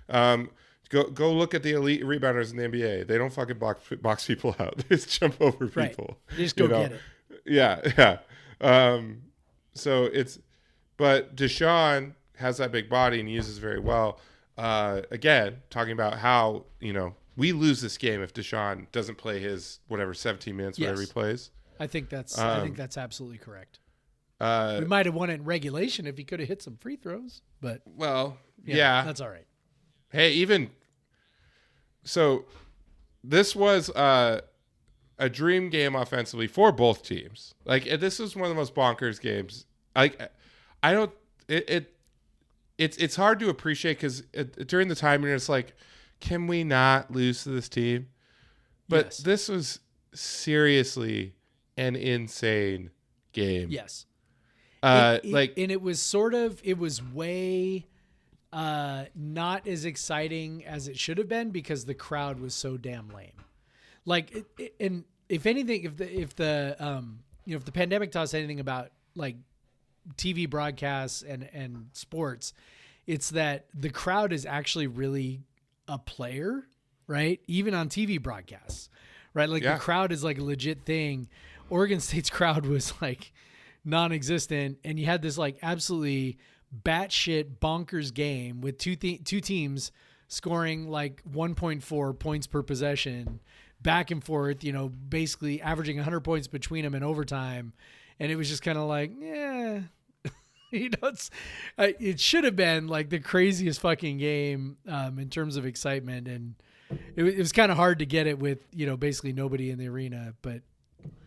Um, go go look at the elite rebounders in the NBA. They don't fucking box box people (laughs) out. They just jump over Right. people. They just you go know? get it. Yeah, yeah. Um, so it's, but Dishon has that big body and uses very well. Uh, again, talking about how you know we lose this game if Dishon doesn't play his whatever 17 minutes, whatever he plays. I think that's I Um, think that's absolutely correct. Uh, We might have won it in regulation if he could have hit some free throws, but well, yeah, yeah. that's all right. Hey, even so, this was uh, a dream game offensively for both teams. Like uh, this was one of the most bonkers games. Like I don't it. it it's it's hard to appreciate because during the time you're just like, can we not lose to this team? But Yes. this was seriously an insane game. Yes. Uh, It- it- like and it was sort of it was way uh not as exciting as it should have been because the crowd was so damn lame like it, it- and if anything if the if the um you know if the pandemic taught us anything about like tv broadcasts and and sports it's that the crowd is actually really a player right? Even on tv broadcasts right? Like Yeah. the crowd is like a legit thing. Oregon state's (laughs) crowd was like non-existent and you had this like absolutely batshit bonkers game with two th- two teams scoring like 1.4 points per possession back and forth you know basically averaging 100 points between them in overtime. And it was just kind of like yeah. (laughs) You know it's it should have been like the craziest fucking game um, in terms of excitement. And it, it was kind of hard to get it with you know basically nobody in the arena. But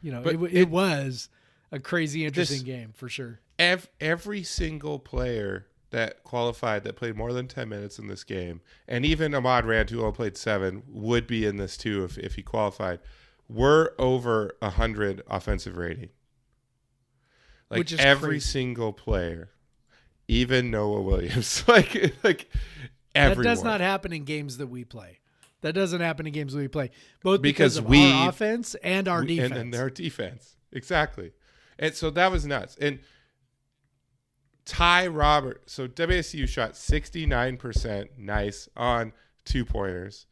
you know But it, it- it was a crazy interesting game for sure. ev- every single player that qualified that played more than 10 minutes in this game, and even Ahmad Rand, who only played seven, would be in this too if, if he qualified, were over 100 offensive rating. Like every crazy. single player, even Noah Williams. (laughs) like, like everyone. That does not happen in games that we play. That doesn't happen in games we play, both Because because, of we- our offense and our We- defense. And, and their defense. Exactly. And so that was nuts. And Ty Robert, so WSU shot 69% nice on two pointers.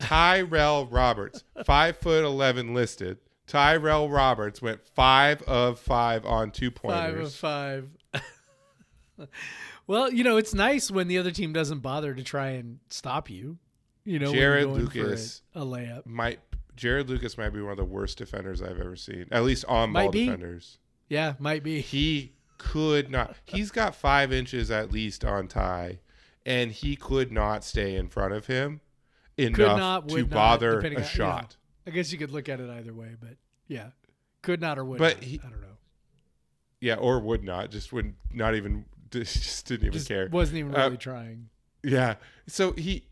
Tyrell Roberts, five foot 11 listed. Tyrell Roberts went five of five on two pointers. five of five. (laughs) well, you know it's nice when the other team doesn't bother to try and stop you. You know, Jarod for a- Lucas. a, layup. Might Jarod Lucas might be one of the worst defenders I've ever seen. At least on Might ball be. defenders. Yeah, might be. he could not he's got five inches at least on ty and he could not stay in front of him enough not, to not, bother a on- yeah. shot I guess you could look at it either way, but yeah, could not or would. But not. he- I don't know. yeah or would not just would not even (laughs) just didn't even Just care wasn't even Uh, really trying. yeah so he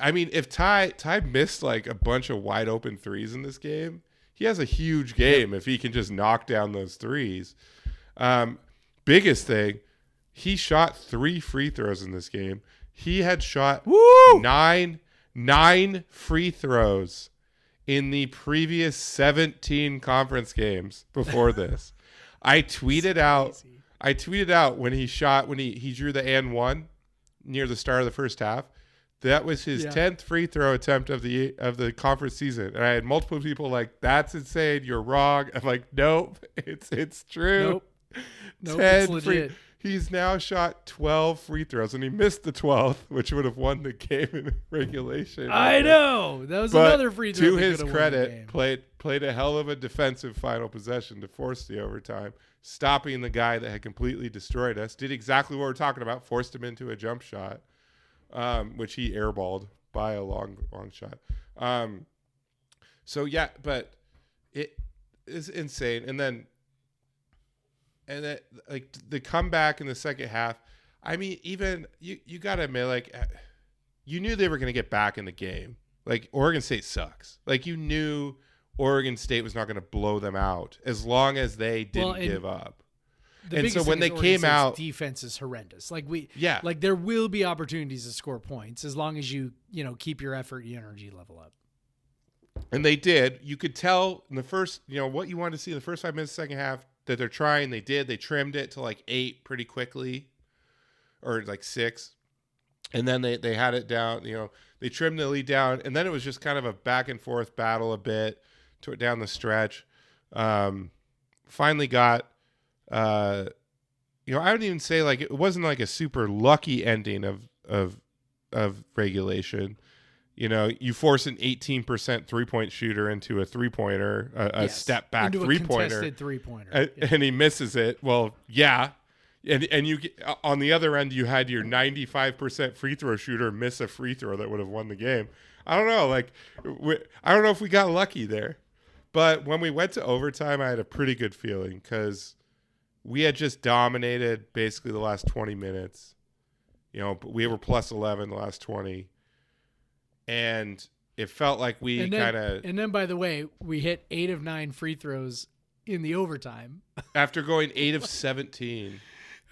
i mean if ty ty missed like a bunch of wide open threes in this game he has a huge game if he can just knock down those threes um biggest thing he shot three free throws in this game he had shot Woo! nine nine free throws in the previous 17 conference games before (laughs) this. I tweeted out I tweeted out when he shot when he he drew the and one near the start of the first half. That was his Yeah. 10th free throw attempt of the of the conference season. And I had multiple people like that's insane, you're wrong. (laughs) I'm like nope, (laughs) it's it's true. Nope. (laughs) Nope, 10 it's free- He's now shot 12 free throws and he missed the 12th, which would have won the game in (laughs) regulation. I know that was But another free throw. to his could've won the credit, played played a hell of a defensive final possession to force the overtime, stopping the guy that had completely destroyed us. Did exactly what we're talking about, forced him into a jump shot, um, which he airballed by a long long shot. Um, so yeah, but it is insane. And then and that like the comeback in the second half. I mean, even you you gotta admit, like uh, you knew they were gonna get back in the game. Like Oregon State sucks. Like you knew Oregon State was not gonna blow them out as long as they didn't Well, give up. And so when they came State's out- defense is horrendous. Like we, Yeah. like there will be opportunities to score points as long as you, you know, keep your effort, your energy level up. And they did. You could tell in the first, you know, what you wanted to see in the first five minutes, second half, that they're trying. They did. They trimmed it to like eight pretty quickly, or like six, and then they they had it down. You know, they trimmed the lead down, and then it was just kind of a back and forth battle a bit to down the stretch. Um, finally got, uh, you know, I would even say like it wasn't like a super lucky ending of of of regulation. You know, you force an 18% three point shooter into a three pointer, a, a Yes. step back three pointer, contested three pointer. and, and he misses it. Well, yeah. And, and you on the other end, you had your 95% free throw shooter miss a free throw that would have won the game. I don't know. Like, we, I don't know if we got lucky there. But when we went to overtime, I had a pretty good feeling because we had just dominated basically the last 20 minutes. You know, we were plus 11 the last 20. And it felt like we kind of, and then by the way, we hit eight of nine free throws in the overtime (laughs) after going 8 of 17.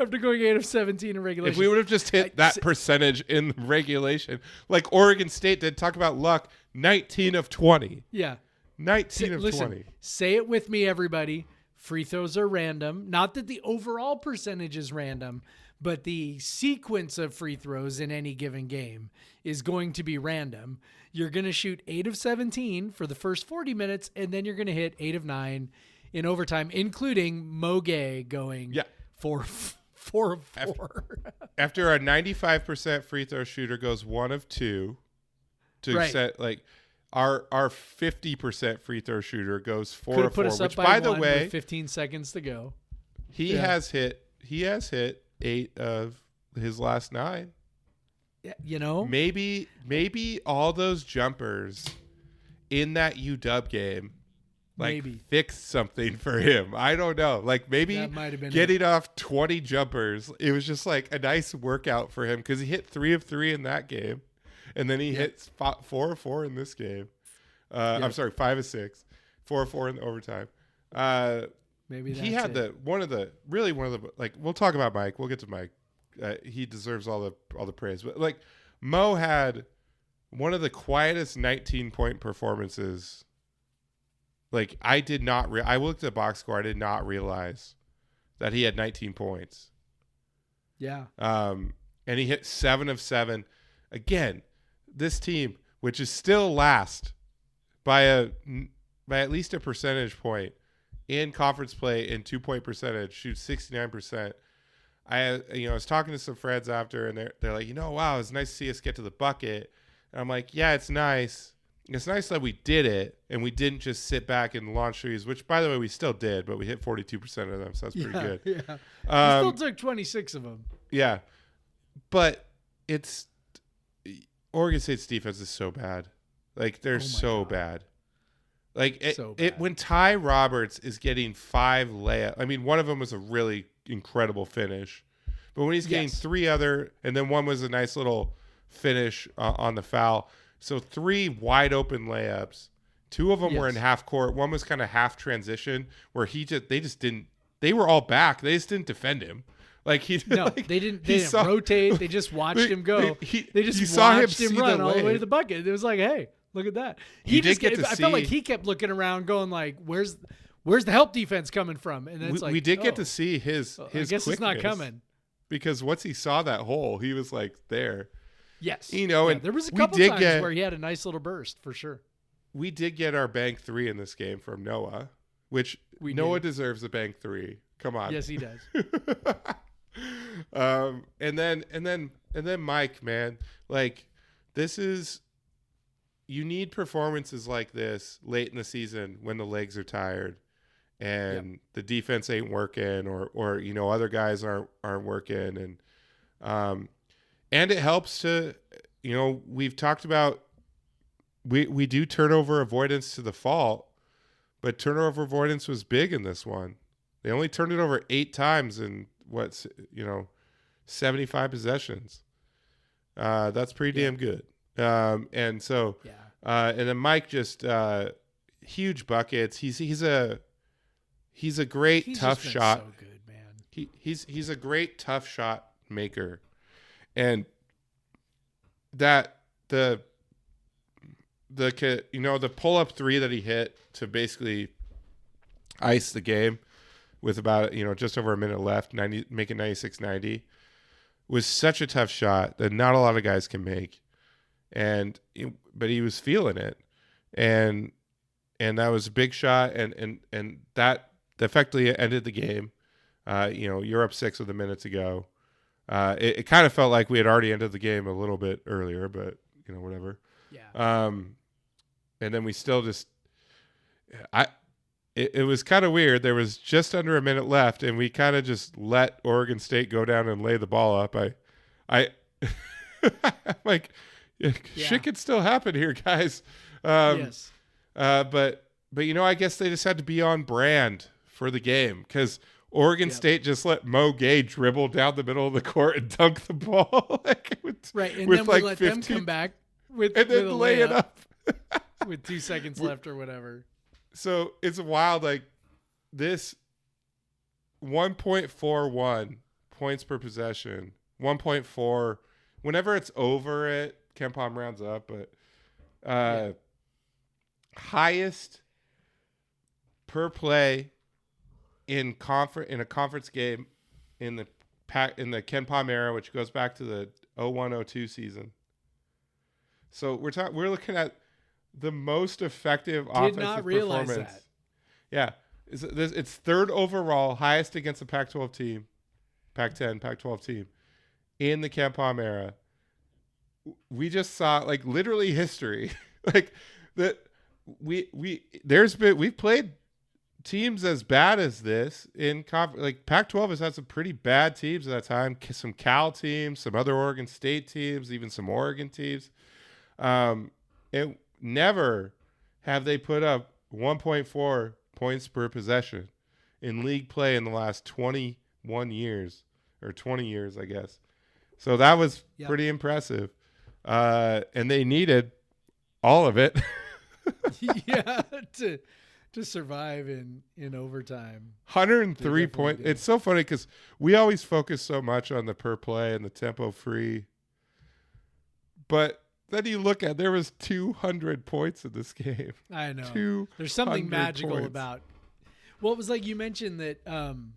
after going eight of seventeen in regulation. If we would have just hit that percentage in regulation, like Oregon State did, talk about luck, 19 of 20. yeah, 19 of listen, 20. say it with me, everybody. Free throws are random. Not that the overall percentage is random, but the sequence of free throws in any given game is going to be random. You're going to shoot eight of 17 for the first 40 minutes, and then you're going to hit eight of nine in overtime, including Mo Gueye going Yeah. four, (laughs) four of four. (laughs) After a 95% free throw shooter goes one of two to Right. set, like, our our 50% free throw shooter goes four Could of have put four, us up which, by, by the way, with 15 seconds to go. he yeah. has hit he has hit eight of his last nine. Yeah, You know, Maybe maybe all those jumpers in that UW game like Maybe. fixed something for him. I don't know. Like maybe That might have been getting off 20 jumpers, it was just like a nice workout for him cuz he hit 3 of 3 in that game. And then he hits fo- 4 of 4 in this game. Uh, I'm sorry, 5 of 6. 4 of 4 in the overtime. Uh, maybe he had it. the one of the really one of the like we'll talk about Mike. We'll get to Mike. Uh, he deserves all the all the praise. But like Mo had one of the quietest 19 point performances. Like I did not re- I looked at the box score. I did not realize that he had 19 points. yeah. Um, and he hit seven of seven. Again, this team, which is still last by a by at least a percentage point in conference play in two point percentage, shoots sixty nine percent. I you know I was talking to some friends after, and they're they're like, you know, wow, it's nice to see us get to the bucket. And I'm like, yeah, it's nice. It's nice that we did it and we didn't just sit back and launch threes, which by the way we still did, but we hit 42% of them, so that's pretty yeah, good. Yeah. Um, we still took 26 of them. yeah, but it's Oregon State's defense is so bad. Like they're Oh so God. bad. Like it, So it when Ty Roberts is getting five layup. I mean, one of them was a really incredible finish, but when he's getting Yes. three other, and then one was a nice little finish uh, on the foul. So three wide open layups. Two of them were in half court. One was kind of half transition, where he just they just didn't. They were all back. They just didn't defend him. Like he No, (laughs) like, they didn't. They didn't saw- rotate. They just (laughs) watched They- him go. they- he- They just you saw him him, run all the way to the bucket. It was like, hey, look at that. He You just get get. to I felt like he kept looking around, going like, "Where's, where's the help defense coming from?" And then we, it's like, we did get oh, to see his I his guess it's not coming. because once he saw that hole, he was like there. Yes, You know, Yeah, and there was a couple times get- where he had a nice little burst for sure. We did get our bank three in this game from Noah, which We Noah did. deserves a bank three. Come on. Yes, he does. (laughs) um, and then and then and then Mike, man, like this is you need performances like this late in the season when the legs are tired and the defense ain't working or or you know other guys aren't aren't working and um and it helps to you know we've talked about we we do turnover avoidance to the fault but turnover avoidance was big in this one They only turned it over eight times in what's you know, seventy five possessions. Uh, that's pretty damn good. Um, and so Yeah. uh, and then Mike just uh, huge buckets. He's he's a he's a great He's tough shot. So good, man. He he's he's a great tough shot maker, and that the the you know the pull up three that he hit to basically ice the game with about you know just over a minute left, ninety make it 96-90, was such a tough shot that not a lot of guys can make, and but he was feeling it, and and that was a big shot, and and and that effectively ended the game. Uh, you know, you're up six with the minutes ago. Uh, it, it kind of felt like we had already ended the game a little bit earlier, but you know, whatever. Yeah. Um, and then we still just, I, it, it was kind of weird. There was just under a minute left, and we kind of just let Oregon State go down and lay the ball up. I, I, (laughs) like, (laughs) Yeah. shit could still happen here, guys. Um, yes. uh, but but you know, I guess they just had to be on brand for the game because Oregon Yep. State just let Mo Gueye dribble down the middle of the court and dunk the ball (laughs) like with, Right, and with then like we let 15 them come back with and then with lay it up. (laughs) with two seconds left or whatever. so it's wild. Like this, one point four one points per possession. One point four. Whenever it's over it, KenPom rounds up, but uh, highest per play in confer- in a conference game in the pack in the KenPom era, which goes back to the 0102 season. So we're talking we're looking at the most effective Did offensive not realize performance. that. Yeah, it's, it's third overall, highest against a Pac-12 team, Pac-10, Pac-12 team in the KenPom era. We just saw like literally history, (laughs) like that. We we there's been we've played teams as bad as this in conf- like Pac-12 has had some pretty bad teams at that time. Some Cal teams, some other Oregon State teams, even some Oregon teams. Um, it never have they put up 1.4 points per possession in league play in the last 21 years or 20 years, I guess. So that was Yep. pretty impressive. Uh, and they needed all of it. (laughs) (laughs) yeah, to to survive in in overtime. 103 They point. did. It's so funny because we always focus so much on the per play and the tempo free, but then you look at there was 200 points in this (laughs) game. I know. Two. There's something magical points. about. Well, it was like you mentioned that, um,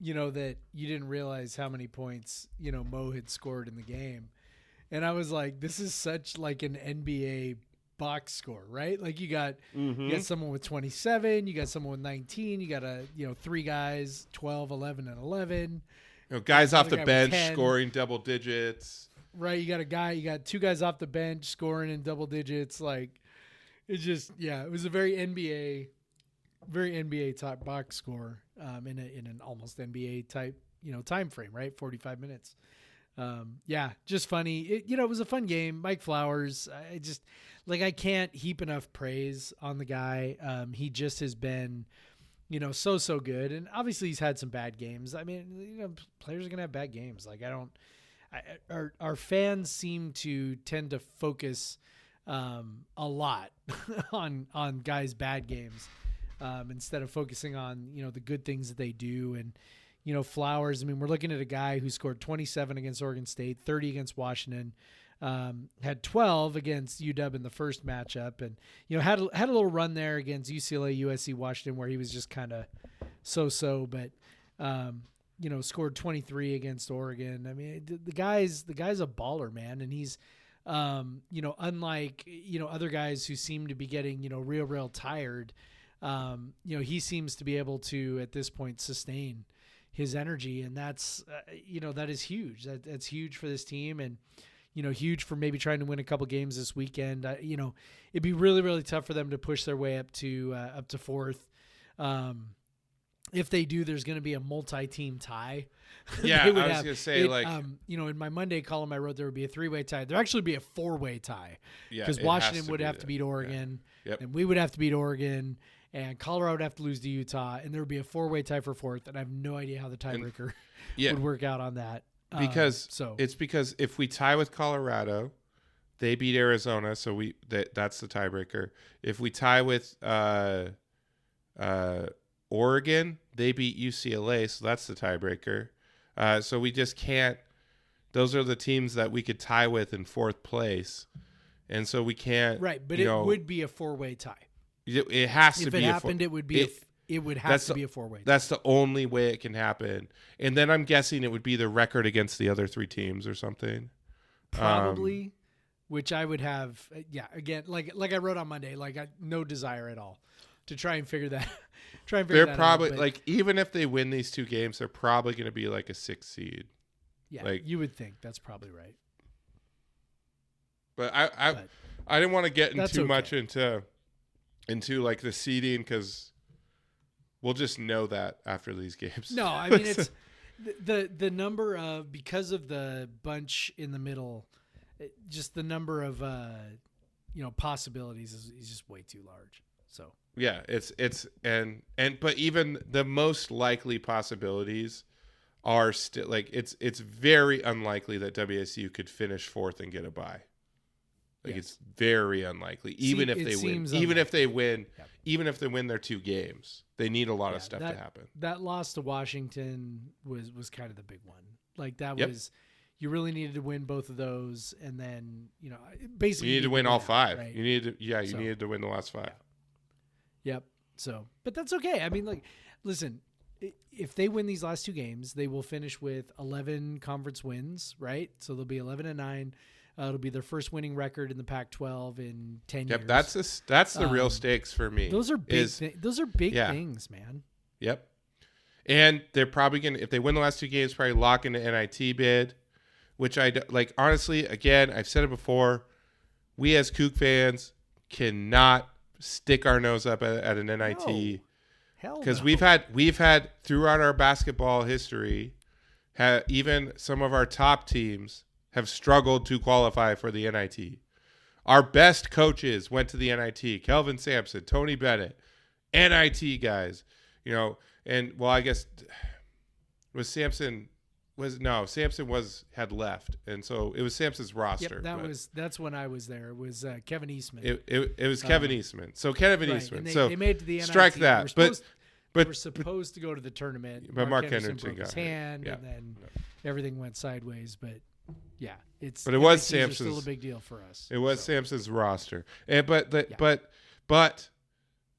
you know, that you didn't realize how many points you know Mo had scored in the game, and I was like, this is such like an NBA box score, right? Like you got you got someone with 27, you got someone with 19, you got a you know three guys 12, 11, and 11. You know, guys off the guy bench scoring double digits. Right, you got a guy, you got two guys off the bench scoring in double digits. Like, it's just, yeah, it was a very NBA, very NBA type box score um, in a, in an almost NBA type, you know, time frame. Right, forty five minutes. Um, yeah, just funny. It, you know, it was a fun game. Mike Flowers, I just like I can't heap enough praise on the guy. Um, he just has been, you know, so so good, and obviously he's had some bad games. I mean, you know, players are gonna have bad games. Like I don't. I, our our fans seem to tend to focus um, a lot (laughs) on on guys' bad games um, instead of focusing on you know the good things that they do and you know Flowers. I mean, we're looking at a guy who scored 27 against Oregon State, 30 against Washington. Um, had 12 against UW in the first matchup, and you know had a- had a little run there against UCLA, USC, Washington, where he was just kind of so-so. But um, you know, scored 23 against Oregon. I mean, the, the guy's the guy's a baller, man, and he's um, you know, unlike you know other guys who seem to be getting you know real real tired, um, you know, he seems to be able to at this point sustain his energy, and that's uh, you know that is huge. That that's huge for this team, and you know, huge for maybe trying to win a couple games this weekend. Uh, you know, it'd be really really tough for them to push their way up to uh, up to fourth. Um, if they do, there's going to be a multi-team tie. (laughs) Yeah, I would was gonna say, like- um, you know, in my Monday column, I wrote there would be a three-way tie. There actually be a four-way tie because it has Washington would be have to beat Oregon, Yep. and we would have to beat Oregon, and Colorado would have to lose to Utah, and there would be a four way tie for fourth, and I have no idea how the tiebreaker (laughs) Yeah. would work out on that. Um, because so it's because if we tie with Colorado, they beat Arizona, so we that that's the tiebreaker. If we tie with uh, uh, Oregon, they beat UCLA, so that's the tiebreaker. Uh, so we just can't. Those are the teams that we could tie with in fourth place, and so we can't. right, but it know, would be a four way tie. It, it has to be. If it a four- happened, it would be it- f- it would have to the- be a four way. That's the only way it can happen. And then I'm guessing it would be the record against the other three teams or something. Um, probably which i would have uh, yeah again like like i wrote on monday like I, no desire at all to try and figure that (laughs) try and figure They're that probably out, like even if they win these two games, they're probably going to be like a six seed. yeah like- you would think that's probably right But I I, But- I didn't want to get in too okay. much into into like the seeding because we'll just know that after these games. no i mean it's (laughs) the, the number of because of the bunch in the middle it, just the number of uh you know possibilities is, is just way too large so yeah, it's it's and and but even the most likely possibilities are still like it's it's very unlikely that WSU could finish fourth and get a bye. Like Yeah. it's very unlikely, even if they win. seems Even if they win, Yep. even if they win their two games, they need a lot Yeah, of stuff that, to happen. That loss to Washington was was kind of the big one. Like that Yep. was you really needed to win both of those, and then you know basically You need to win all five. right? You need to, yeah, you So- needed to win the last five. Yep. So, but that's okay. I mean, like, listen, if they win these last two games, they will finish with 11 conference wins, right? So they'll be 11 and 9. Uh, it'll be their first winning record in the Pac-12 in 10 Yep, years. that's the that's the real Um, stakes for me. those are big. is- thi- those are big yeah. things, man. Yep. And they're probably going to, if they win the last two games, probably lock into NIT bid, which I like. Honestly, again, I've said it before. We as Coug fans cannot stick our nose up at, at an NIT No. Hell, because no. we've had we've had throughout our basketball history, ha, even some of our top teams have struggled to qualify for the NIT. Our best coaches went to the NIT. Kelvin Sampson, Tony Bennett, NIT guys. You know, and well, I guess was Sampson was no Sampson was had left, and so it was Sampson's roster. Yep, that was that's when I was there. It was uh, Kevin Eastman. it, it, it was Kevin Uh, Eastman. So Kevin Right, Eastman. they, so they made it to the NIT. strike They that, were but- supposed- but- they were supposed to go to the tournament. But Mark Hendrickson Hendrickson broke his hand, Yeah. and then everything went sideways. But yeah, it's But it was Sampson's still a big deal for us. It was So, Sampson's roster, and but the, Yeah. but but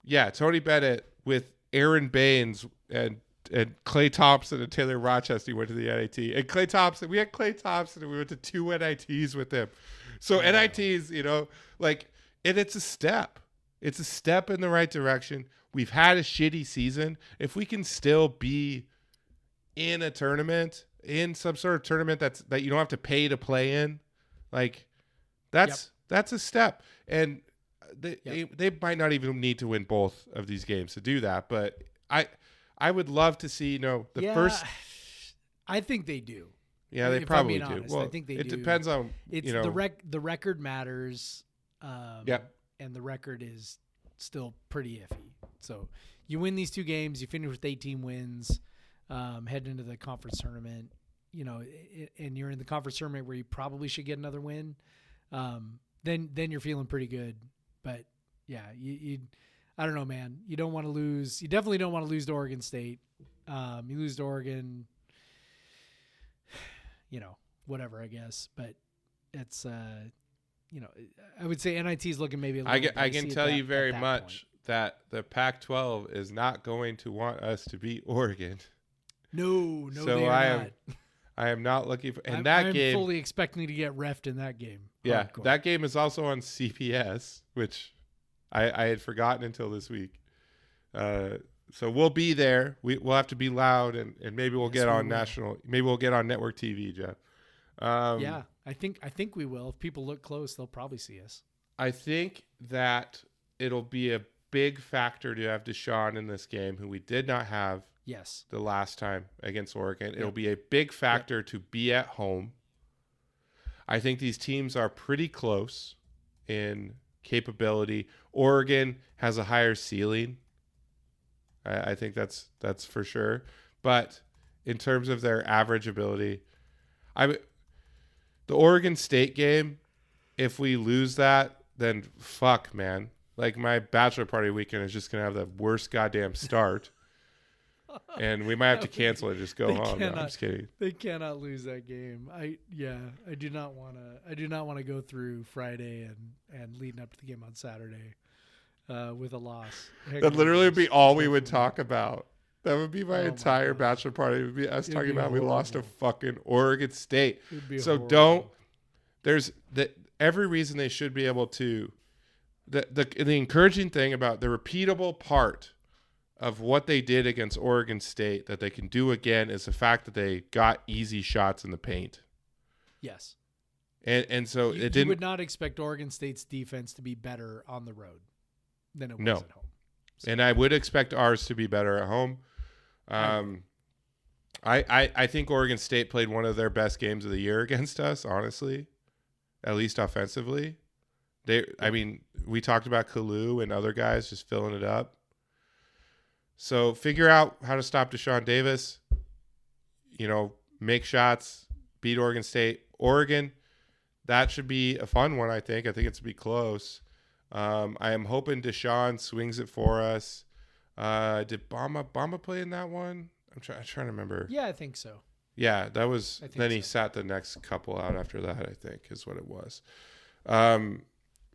yeah, Tony Bennett with Aron Baynes and and Klay Thompson and Taylor Rochestie went to the NIT, and Klay Thompson. We had Klay Thompson, and we went to two NITs with him. So NITs, you know, like, and it's a step. It's a step in the right direction. We've had a shitty season. If we can still be in a tournament, in some sort of tournament that's that you don't have to pay to play in, like that's that's a step. And they, Yep. they might not even need to win both of these games to do that. But I I would love to see you know the yeah, first I think they do. yeah they if probably do. honest, I think they it do. depends on It's you know the rec. The record matters. Um, Yep. And the record is still pretty iffy. So you win these two games, you finish with 18 wins, um, head into the conference tournament. You know, i- and you're in the conference tournament where you probably should get another win. Um, then then you're feeling pretty good. But yeah, you, you I don't know, man. You don't want to lose. You definitely don't want to lose to Oregon State. Um, you lose to Oregon. You know, whatever, I guess. But it's uh you know i would say nit is looking maybe a I little can, I can tell that- you very that much that the Pac-12 is not going to want us to beat Oregon. (laughs) no no So I am- not. (laughs) I am not looking for and I'm, that I'm game. fully expecting to get refed in that game yeah, Hardcore. that game is also on CBS, which I, I had forgotten until this week. Uh, so we'll be there. We, we'll have to be loud, and, and maybe we'll Yes, get we on will. national. Maybe we'll get on network TV, Jeff. Um, yeah i think i think we will if people look close they'll probably see us I think that it'll be a big factor to have Dishon in this game, who we did not have yes the last time against Oregon. It'll be a big factor to be at home. I think these teams are pretty close in capability. Oregon has a higher ceiling I, I think that's that's for sure. But in terms of their average ability, I the Oregon State game. If we lose that, then fuck, man. Like my bachelor party weekend is just gonna have the worst goddamn start, and we might have to (laughs) cancel it. Just go home. No, I'm just kidding. They cannot lose that game. I yeah, I do not want to. I do not want to go through Friday and and leading up to the game on Saturday uh, with a loss. Heck That literally would be all we would talk about. That would be my Oh entire gosh. bachelor party. It would be us It'd talking be about we lost to fucking Oregon State. So horrible. don't. There's the every reason they should be able to. The the the encouraging thing about the repeatable part of what they did against Oregon State that they can do again is the fact that they got easy shots in the paint. Yes, And and so you, it didn't would not expect Oregon State's defense to be better on the road than it was No. at home. and I would expect ours to be better at home. Um, I, I I think Oregon State played one of their best games of the year against us. Honestly, at least offensively, they. I mean, we talked about Calloo and other guys just filling it up. So figure out how to stop Dashawn Davis. You know, make shots, beat Oregon State. Oregon, that should be a fun one. I think. I think it's be close. Um, I am hoping Dishon swings it for us. Uh, did Bamba Bamba play in that one? I'm, try, I'm trying to remember. Yeah, I think so. Yeah, that was. Then he so. sat the next couple out after that. I think is what it was. Um,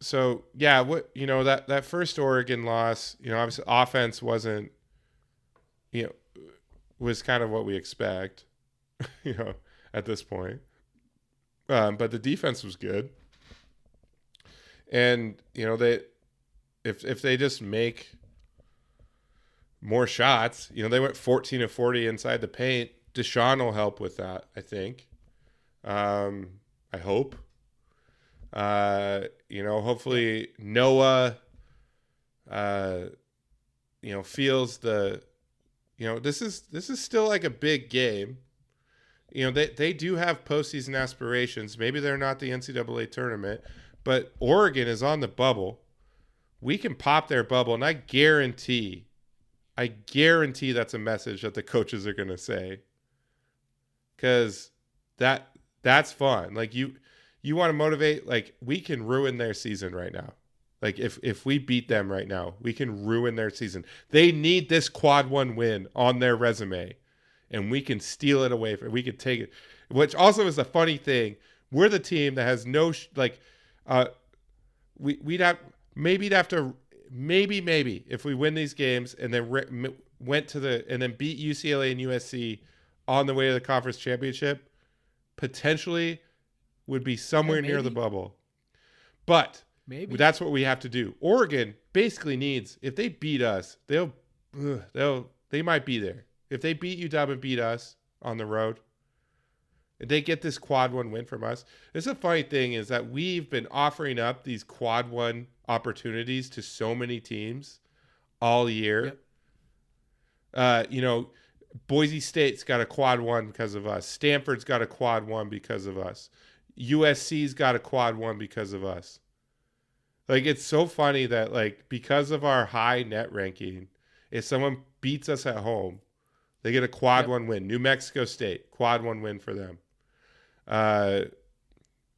so yeah, what you know that that first Oregon loss, you know, obviously offense wasn't, you know, was kind of what we expect, (laughs) you know, at this point. Um, but the defense was good, and you know they, if if they just make more shots, you know, they went 14 to 40 inside the paint. Dishon will help with that, I think. Um, I hope. Uh, you know, hopefully Noah, uh, you know, feels the, you know, this is this is still like a big game. You know, they they do have postseason aspirations. Maybe they're not the NCAA tournament, but Oregon is on the bubble. We can pop their bubble, and I guarantee, I guarantee that's a message that the coaches are going to say because that that's fun. Like you you want to motivate like we can ruin their season right now. Like if if we beat them right now, we can ruin their season. They need this quad one win on their resume, and we can steal it away from. We could take it, which also is a funny thing. We're the team that has no sh- like, uh, we we'd have maybe have to maybe maybe if we win these games and then re- m- went to the and then beat UCLA and USC on the way to the conference championship, potentially would be somewhere near the bubble. But Maybe that's what we have to do. Oregon basically needs if they beat us, they'll ugh, they'll they might be there. If they beat UW and beat us on the road, if they get this quad one win from us. It's a funny thing is that we've been offering up these quad one opportunities to so many teams all year. Yep. Uh, you know, Boise State's got a quad one because of us. Stanford's got a quad one because of us. USC's got a quad one because of us. Like it's so funny that like because of our high net ranking, if someone beats us at home, they get a quad Yep. one win. New Mexico State, quad one win for them. Uh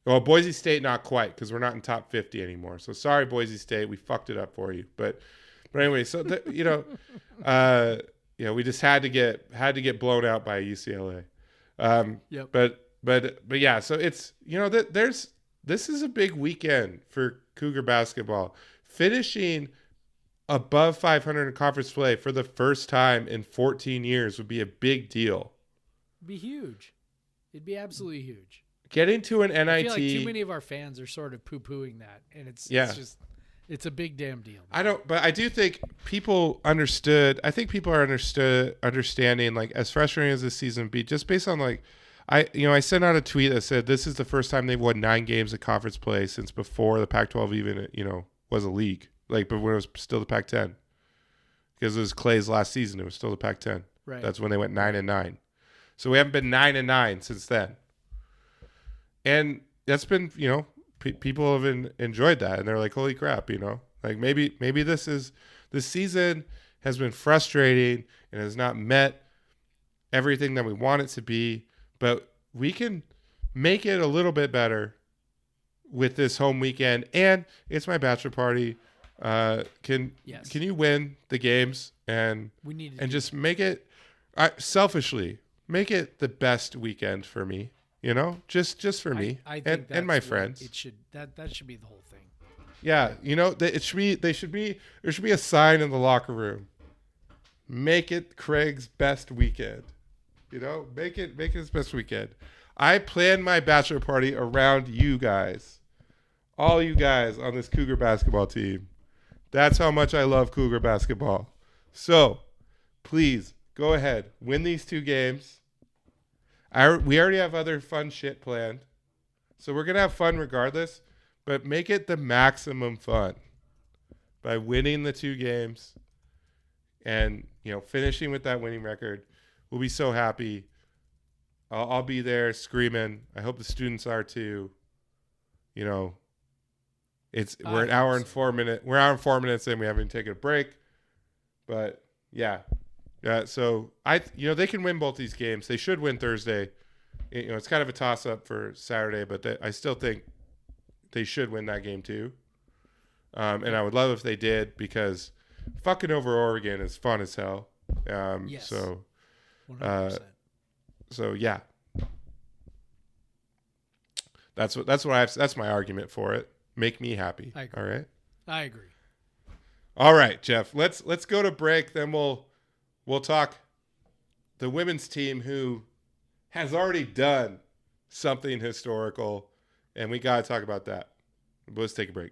well, Boise State not quite because we're not in top 50 anymore. So sorry, Boise State, we fucked it up for you. But but anyway, so the, (laughs) you know, uh, you know, we just had to get had to get blown out by UCLA. Um, Yep. But but but yeah, so it's you know that there's this is a big weekend for Cougar basketball. Finishing above 500 in conference play for the first time in 14 years would be a big deal. It'd be huge. It'd be absolutely huge. Getting to an NIT, I feel like too many of our fans are sort of poo-pooing that, and it's Yeah. it's just it's a big damn deal. I don't, but I do think people understood. I think people are understood, understanding like as frustrating as this season be, just based on like, I you know I sent out a tweet that said this is the first time they've won nine games of conference play since before the Pac-12 even you know was a league, like but when it was still the Pac-10, because it was Klay's last season, it was still the Pac-10. Right. That's when they went nine and nine. So we haven't been nine and nine since then, and that's been you know pe- people have en- enjoyed that, and they're like, holy crap, you know, like maybe maybe this is this season has been frustrating and has not met everything that we want it to be, but we can make it a little bit better with this home weekend. And it's my bachelor party. Uh, can Yes. can you win the games and We need and just make it I selfishly make it the best weekend for me? You know, just just for me I, I think and, and my friends. It should that that should be the whole thing. Yeah, you know, they, it should be. They should be. There should be a sign in the locker room. Make it Craig's best weekend. You know, make it make it his best weekend. I planned my bachelor party around you guys, all you guys on this Cougar basketball team. That's how much I love Cougar basketball. So, please go ahead, win these two games. I we already have other fun shit planned, so we're gonna have fun regardless but make it the maximum fun by winning the two games and you know finishing with that winning record we'll be so happy. I'll, I'll be there screaming. I hope the students are too. You know it's we're an hour and four minutes we're an hour and four minutes in. We haven't taken a break. But yeah yeah so i you know they can win both these games. They should win thursday. You know it's kind of a toss up for saturday but they, i still think they should win that game too. Um, and I would love if they did because fucking over Oregon is fun as hell. Um, Yes. So, Uh, so yeah, that's what that's what I have. That's my argument for it. Make me happy. I agree. All right. I agree. All right, Jeff. Let's let's go to break. Then we'll we'll talk the women's team who has already done something historical, and we got to talk about that. But let's take a break.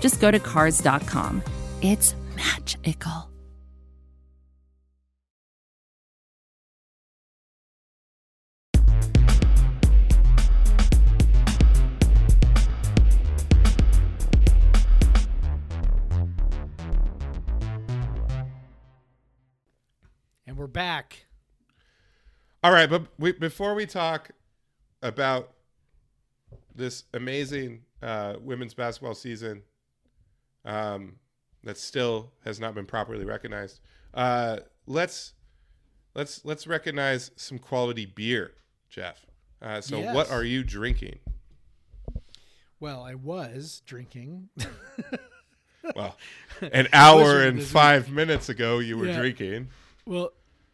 just go to cars.com. It's magical. And we're back. All right, but we, before we talk about this amazing uh, women's basketball season um, that still has not been properly recognized, uh, let's let's let's recognize some quality beer, Jeff. Uh, so, what are you drinking? Well, I was drinking. (laughs) Well, an hour and five minutes ago, you were Yeah. drinking. well,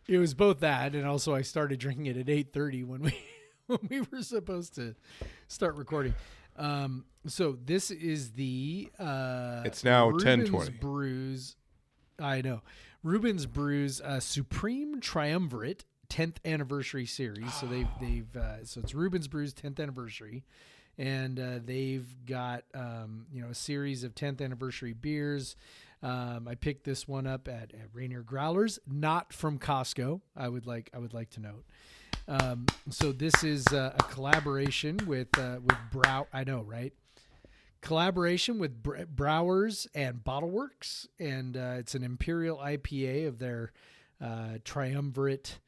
it was both that, and also I started drinking it at eight thirty when we (laughs) when we were supposed to start recording. Um, so this is the uh, It's now Reuben's 10:20. Brews. I know Reuben's Brews uh, Supreme Triumvirate 10th anniversary series. So they've they've uh, so it's Reuben's Brews 10th anniversary, and uh, they've got um, you know a series of 10th anniversary beers. Um, I picked this one up at, at Rainier Growlers, not from Costco. I would like I would like to note. Um, so this is uh, a collaboration with uh, with Brow. I know, right? Collaboration with Br- Brouwer's and Bottleworks, and uh, it's an Imperial IPA of their uh, triumvirate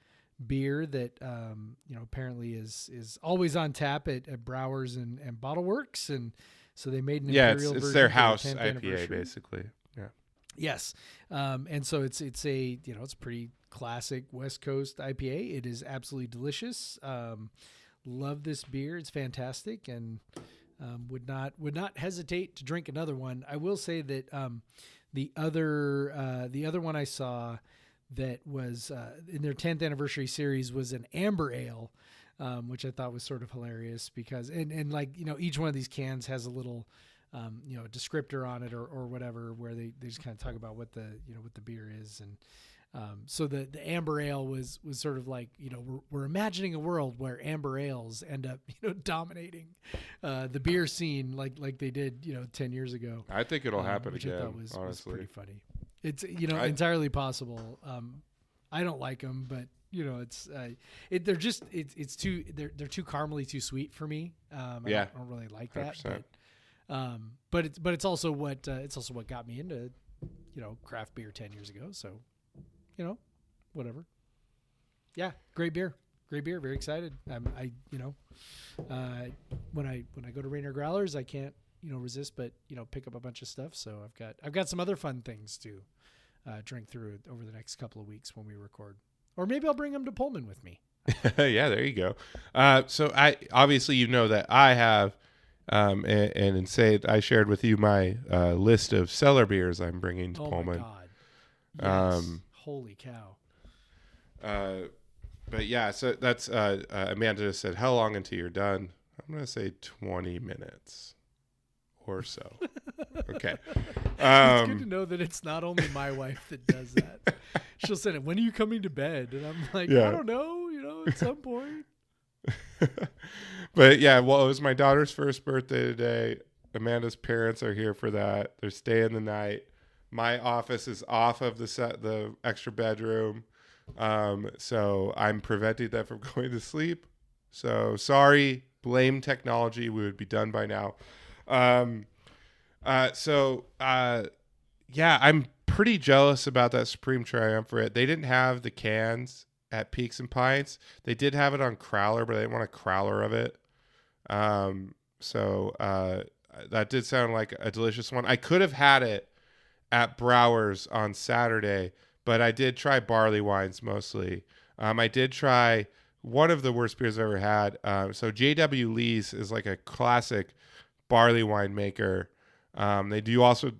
beer that um, you know apparently is is always on tap at, at Brouwer's and, and Bottleworks, and so they made an Yeah, it's, Imperial it's version their house IPA, basically. Yeah. Yes, um, and so it's it's a you know it's a pretty classic West Coast IPA. It is absolutely delicious. Um, love this beer. It's fantastic, and um, would not would not hesitate to drink another one. I will say that um, the other uh, the other one I saw that was uh, in their 10th anniversary series was an amber ale. Um, which I thought was sort of hilarious because and and like you know each one of these cans has a little um, you know descriptor on it or, or whatever where they, they just kind of talk about what the you know what the beer is and um, so the the amber ale was was sort of like you know we're, we're imagining a world where amber ales end up (laughs) you know dominating uh, the beer scene like like they did you know 10 years ago I think it'll um, happen which I thought was, was pretty funny. It's you know I- entirely possible. Um, I don't like them, but you know it's uh, it, they're just it's it's too they're they're too caramely too sweet for me. Um, I Yeah. don't, I don't really like that. 100%. But, um, but it's but it's also what uh, it's also what got me into you know craft beer ten years ago. So you know whatever. Yeah, great beer. Great beer. Very excited. I'm, I, you know, uh, when I when I go to Rainier Growlers, I can't you know resist but you know pick up a bunch of stuff. So I've got I've got some other fun things to uh, drink through over the next couple of weeks when we record, or maybe I'll bring them to Pullman with me. (laughs) yeah, there you go. Uh, so I obviously you know that I have, um, and, and say I shared with you my uh, list of cellar beers I'm bringing to Oh Pullman. my god! Yes. Um, Holy cow! Uh, but yeah, so that's uh, uh, Amanda just said, "How long until you're done?" I'm gonna say 20 minutes or so. (laughs) okay. it's Um, good to know that it's not only my wife that does that. (laughs) She'll send it. When are you coming to bed? And I'm like, Yeah. I don't know. You know, at some point. (laughs) but yeah, well, it was my daughter's first birthday today. Amanda's parents are here for that. They're staying the night. My office is off of the set, the extra bedroom, um, so I'm preventing them from (laughs) going to sleep. So sorry, blame technology. We would be done by now. Um, uh, so uh, yeah, I'm pretty jealous about that Supreme Triumvirate. They didn't have the cans at Peaks and Pints. They did have it on Crowler, but I didn't want a Crowler of it. Um, so uh, that did sound like a delicious one. I could have had it at Brouwer's on Saturday, but I did try barley wines mostly. Um, I did try one of the worst beers I've ever had. Um, so JW Lees is like a classic barley wine maker. Um, they do also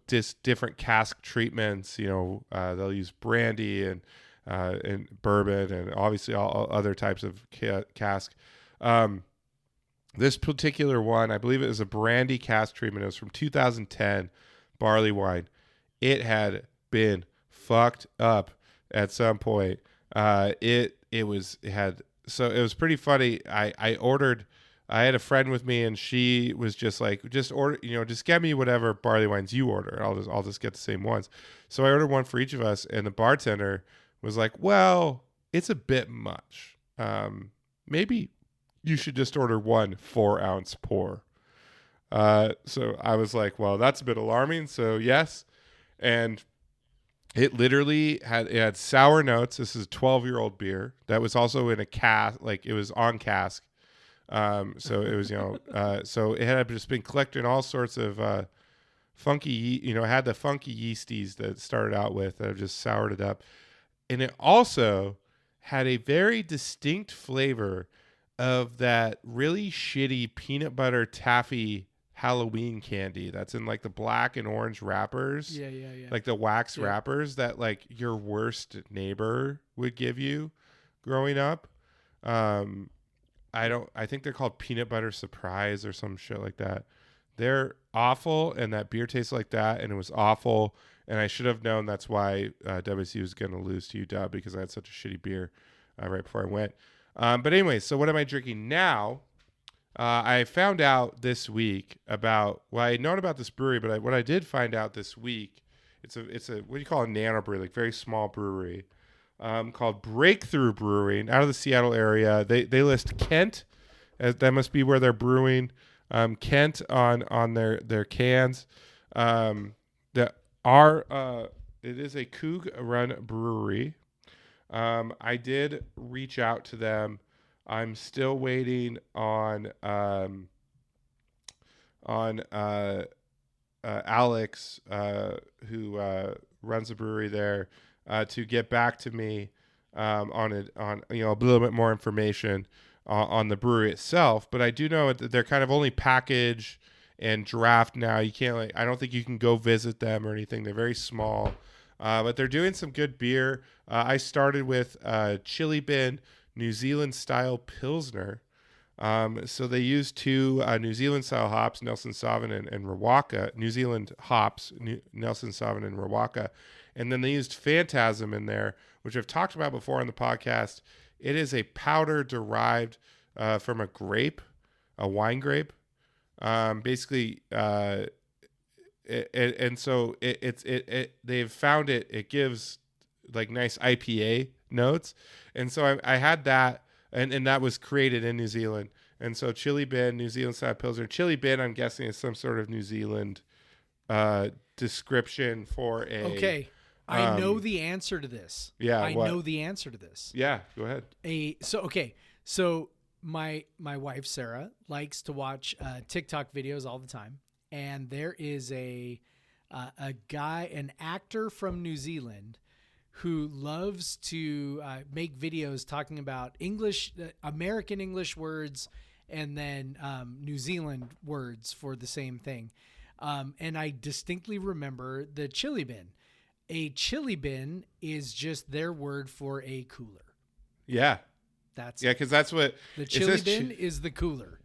different cask treatments. You know, uh, they'll use brandy and uh, and bourbon and obviously all, all other types of ca- cask. Um, this particular one, I believe it was a brandy cask treatment. It was from 2010 barley wine. It had been fucked up at some point. Uh, it it was it had so it was pretty funny. I I ordered. I had a friend with me, and she was just like, just order, you know, just get me whatever barley wines you order. I'll just I'll just get the same ones. So I ordered one for each of us, and the bartender was like, "Well, it's a bit much. Um, maybe you should just order one four ounce pour." Uh, so I was like, "Well, that's a bit alarming." So yes, and it literally had it had sour notes. This is a 12 year old beer that was also in a cask, like it was on cask. Um, so it was you know, (laughs) uh, so it had just been collecting all sorts of uh, funky, you know, had the funky yeasties that it started out with that have just soured it up, and it also had a very distinct flavor of that really shitty peanut butter taffy Halloween candy that's in like the black and orange wrappers Yeah, yeah, yeah. like the wax Yeah. wrappers that like your worst neighbor would give you growing up. Um, I don't. I think they're called peanut butter surprise or some shit like that. They're awful, and that beer tastes like that, and it was awful. And I should have known that's why uh, WC was going to lose to UW because I had such a shitty beer uh, right before I went. Um, but anyway, so what am I drinking now? Uh, I found out this week about well, I had known about this brewery, but I, what I did find out this week, it's a it's a what do you call a nano brewery, like very small brewery, um, called Breakthru Brewing out of the Seattle area. They they list Kent, as that must be where they're brewing. Um, Kent on on their their cans. Um, are uh, it is a Coug run brewery. Um, I did reach out to them. I'm still waiting on um, on uh, uh, Alex, uh, who uh, runs a brewery there, uh, to get back to me um, on it on you know a little bit more information uh, on the brewery itself. But I do know that they're kind of only package and draft now. You can't like I don't think you can go visit them or anything. They're very small. But they're doing some good beer. I started with Chilly Bin New Zealand style Pilsner. Um, so they used two uh, New Zealand style hops, Nelson Sauvin and, and Riwaka, New Zealand hops, New, Nelson Sauvin and Riwaka. And then they used Phantasm in there, which I've talked about before on the podcast. It is a powder derived uh, from a grape, a wine grape. Um, basically, uh, it, it, and so it, it's it, it they've found it. It gives like nice IPA notes, and so I, I had that, and and that was created in New Zealand. And so Chilly Bin, New Zealand style pilsner. Chilly Bin, I'm guessing is some sort of New Zealand uh, description for a. Okay. I know um, the answer to this. yeah, I what? know the answer to this. Yeah, go ahead. a so okay so my my wife sarah likes to watch uh, tiktok videos all the time and there is a uh, a guy an actor from new zealand who loves to uh, make videos talking about english uh, american english words and then um, new zealand words for the same thing um, and i distinctly remember the chilly bin a chilly bin is just their word for a cooler Yeah, that's yeah, because that's what the chili says chi- bin is the cooler.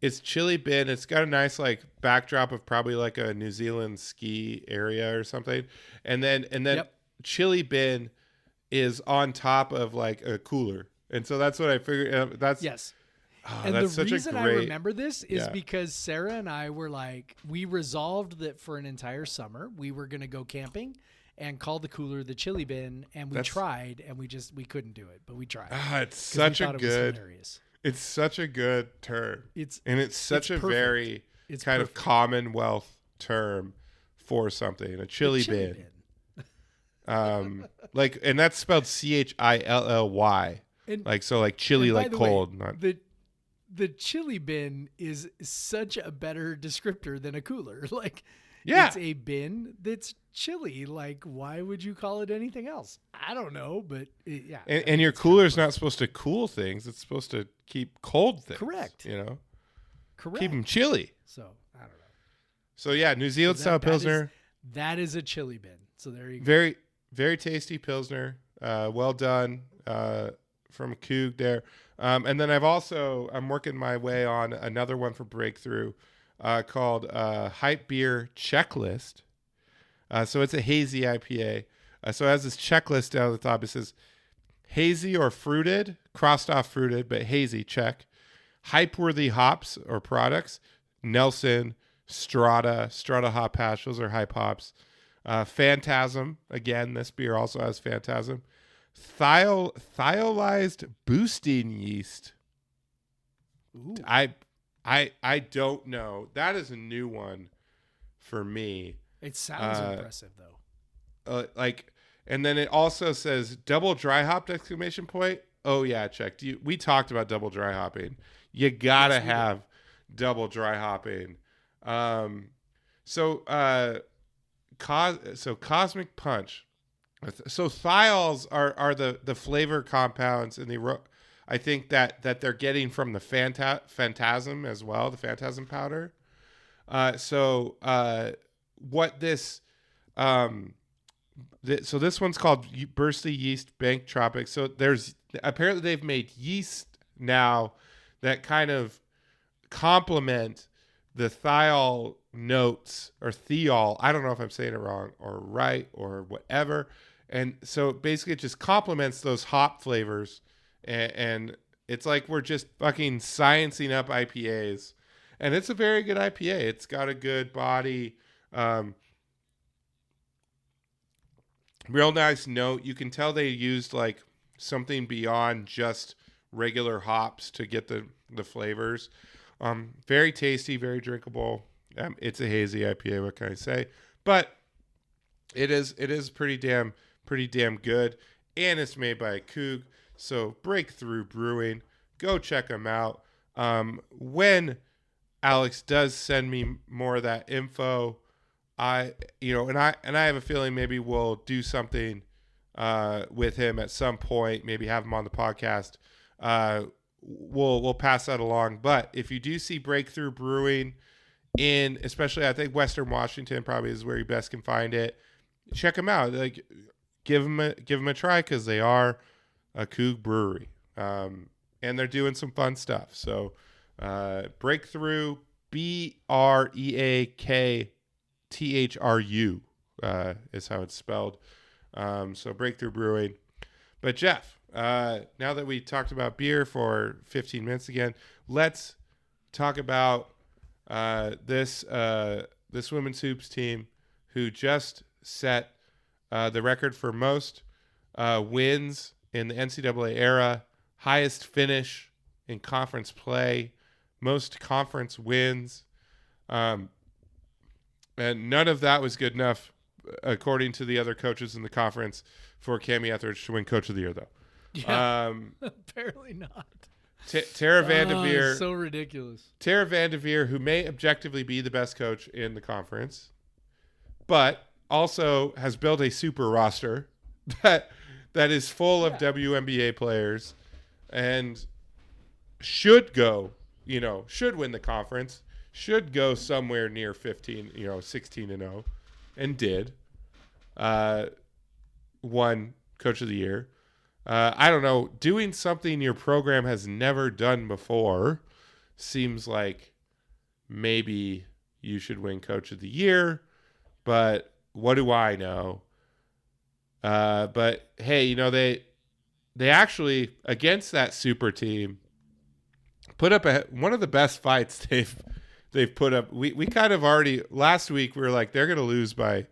it's chilly bin. It's got a nice like backdrop of probably like a New Zealand ski area or something, and then and then Yep. Chili bin is on top of like a cooler, and so that's what I figured. Uh, that's Yes. oh, and that's the such reason a I great. remember this is Yeah. because Sarah and I were like, we resolved that for an entire summer we were going to go camping and call the cooler the chilly bin, and we That's- tried, and we just we couldn't do it, but we tried. Ah, it's such a good. It's such a good term, It's and it's such it's a perfect. very It's kind perfect. of commonwealth term for something. A chili, chilly bin. Um, like, and that's spelled C H I L L Y. Like so, like chili, like the way, cold. not the the chilly bin is such a better descriptor than a cooler. (laughs) Like, Yeah. it's a bin that's chili. Like, why would you call it anything else? I don't know, but it, yeah. and, and your kinda cooler's not supposed to cool things; it's supposed to keep cold things. Correct. You know, correct. keep them chilly. So I don't know. So yeah, New Zealand That- style that is- pilsner, that is a chilly bin. So there you go. very very tasty pilsner. Uh, well done uh, from Coug there. Um, and then I've also I'm working my way on another one for Breakthru uh, called uh, Hype Beer Checklist. Uh, so it's a hazy IPA. Uh, so it has this checklist down at the top. It says hazy or fruited, crossed off fruited, but hazy, check. Hype worthy hops or products, Nelson, Strata, Strata Hop Hash, those are hype hops. Uh, Phantasm, again, this beer also has Phantasm. Thiol, thiolized boosting yeast. Ooh. I, I, I don't know. That is a new one for me. It sounds uh, impressive though. uh, like and then it also says double dry hopped exclamation point oh yeah check Do you, we talked about double dry hopping you we did. have double dry hopping um so uh cos- so cosmic punch. So thiols are are the the flavor compounds in the i think that that they're getting from the phanta- phantasm as well the phantasm powder. Uh so uh what this um th- so this one's called bursty yeast bank tropic. So there's apparently they've made yeast now that kind of complement the thiol notes or thiol i don't know if i'm saying it wrong or right or whatever and so basically it just complements those hop flavors and, and it's like we're just fucking sciencing up ipas and it's a very good ipa it's got a good body um, real nice note. You can tell they used like something beyond just regular hops to get the the flavors. Um, very tasty, very drinkable. Um, it's a hazy IPA. What can I say? But it is it is pretty damn pretty damn good, and it's made by Coug. So Breakthru Brewing, go check them out. Um, when Alex does send me more of that info, I you know, and I and I have a feeling maybe we'll do something uh, with him at some point. Maybe have him on the podcast. Uh, we'll we'll pass that along. But if you do see Breakthru Brewing in, especially I think Western Washington probably is where you best can find it. Check them out. Like give them a give them a try because they are a Coug brewery. Um, and they're doing some fun stuff. So, uh, Breakthru, B R E A K T H R U uh, is how it's spelled. Um, so, Breakthru Brewing. But, Jeff, uh, now that we talked about beer for 15 minutes again, let's talk about uh, this uh, this women's hoops team who just set uh, the record for most uh, wins in the NCAA era, highest finish in conference play, most conference wins, um, and none of that was good enough, according to the other coaches in the conference, for Kamie Ethridge to win Coach of the Year, though. Yeah, Um, (laughs) apparently not. T- Tara Oh, Vanderveer, it's so ridiculous. Tara Vanderveer, who may objectively be the best coach in the conference, but also has built a super roster (laughs) that that is full of WNBA players and should go, you know, should win the conference, should go somewhere near 15, you know, 16 and 0 and did. Uh won coach of the year. Uh, I don't know, doing something your program has never done before seems like maybe you should win coach of the year, but what do I know? Uh, but hey, you know they they actually against that super team put up a one of the best fights (laughs) they've they've put up. We we kind of already last week we were like they're gonna lose by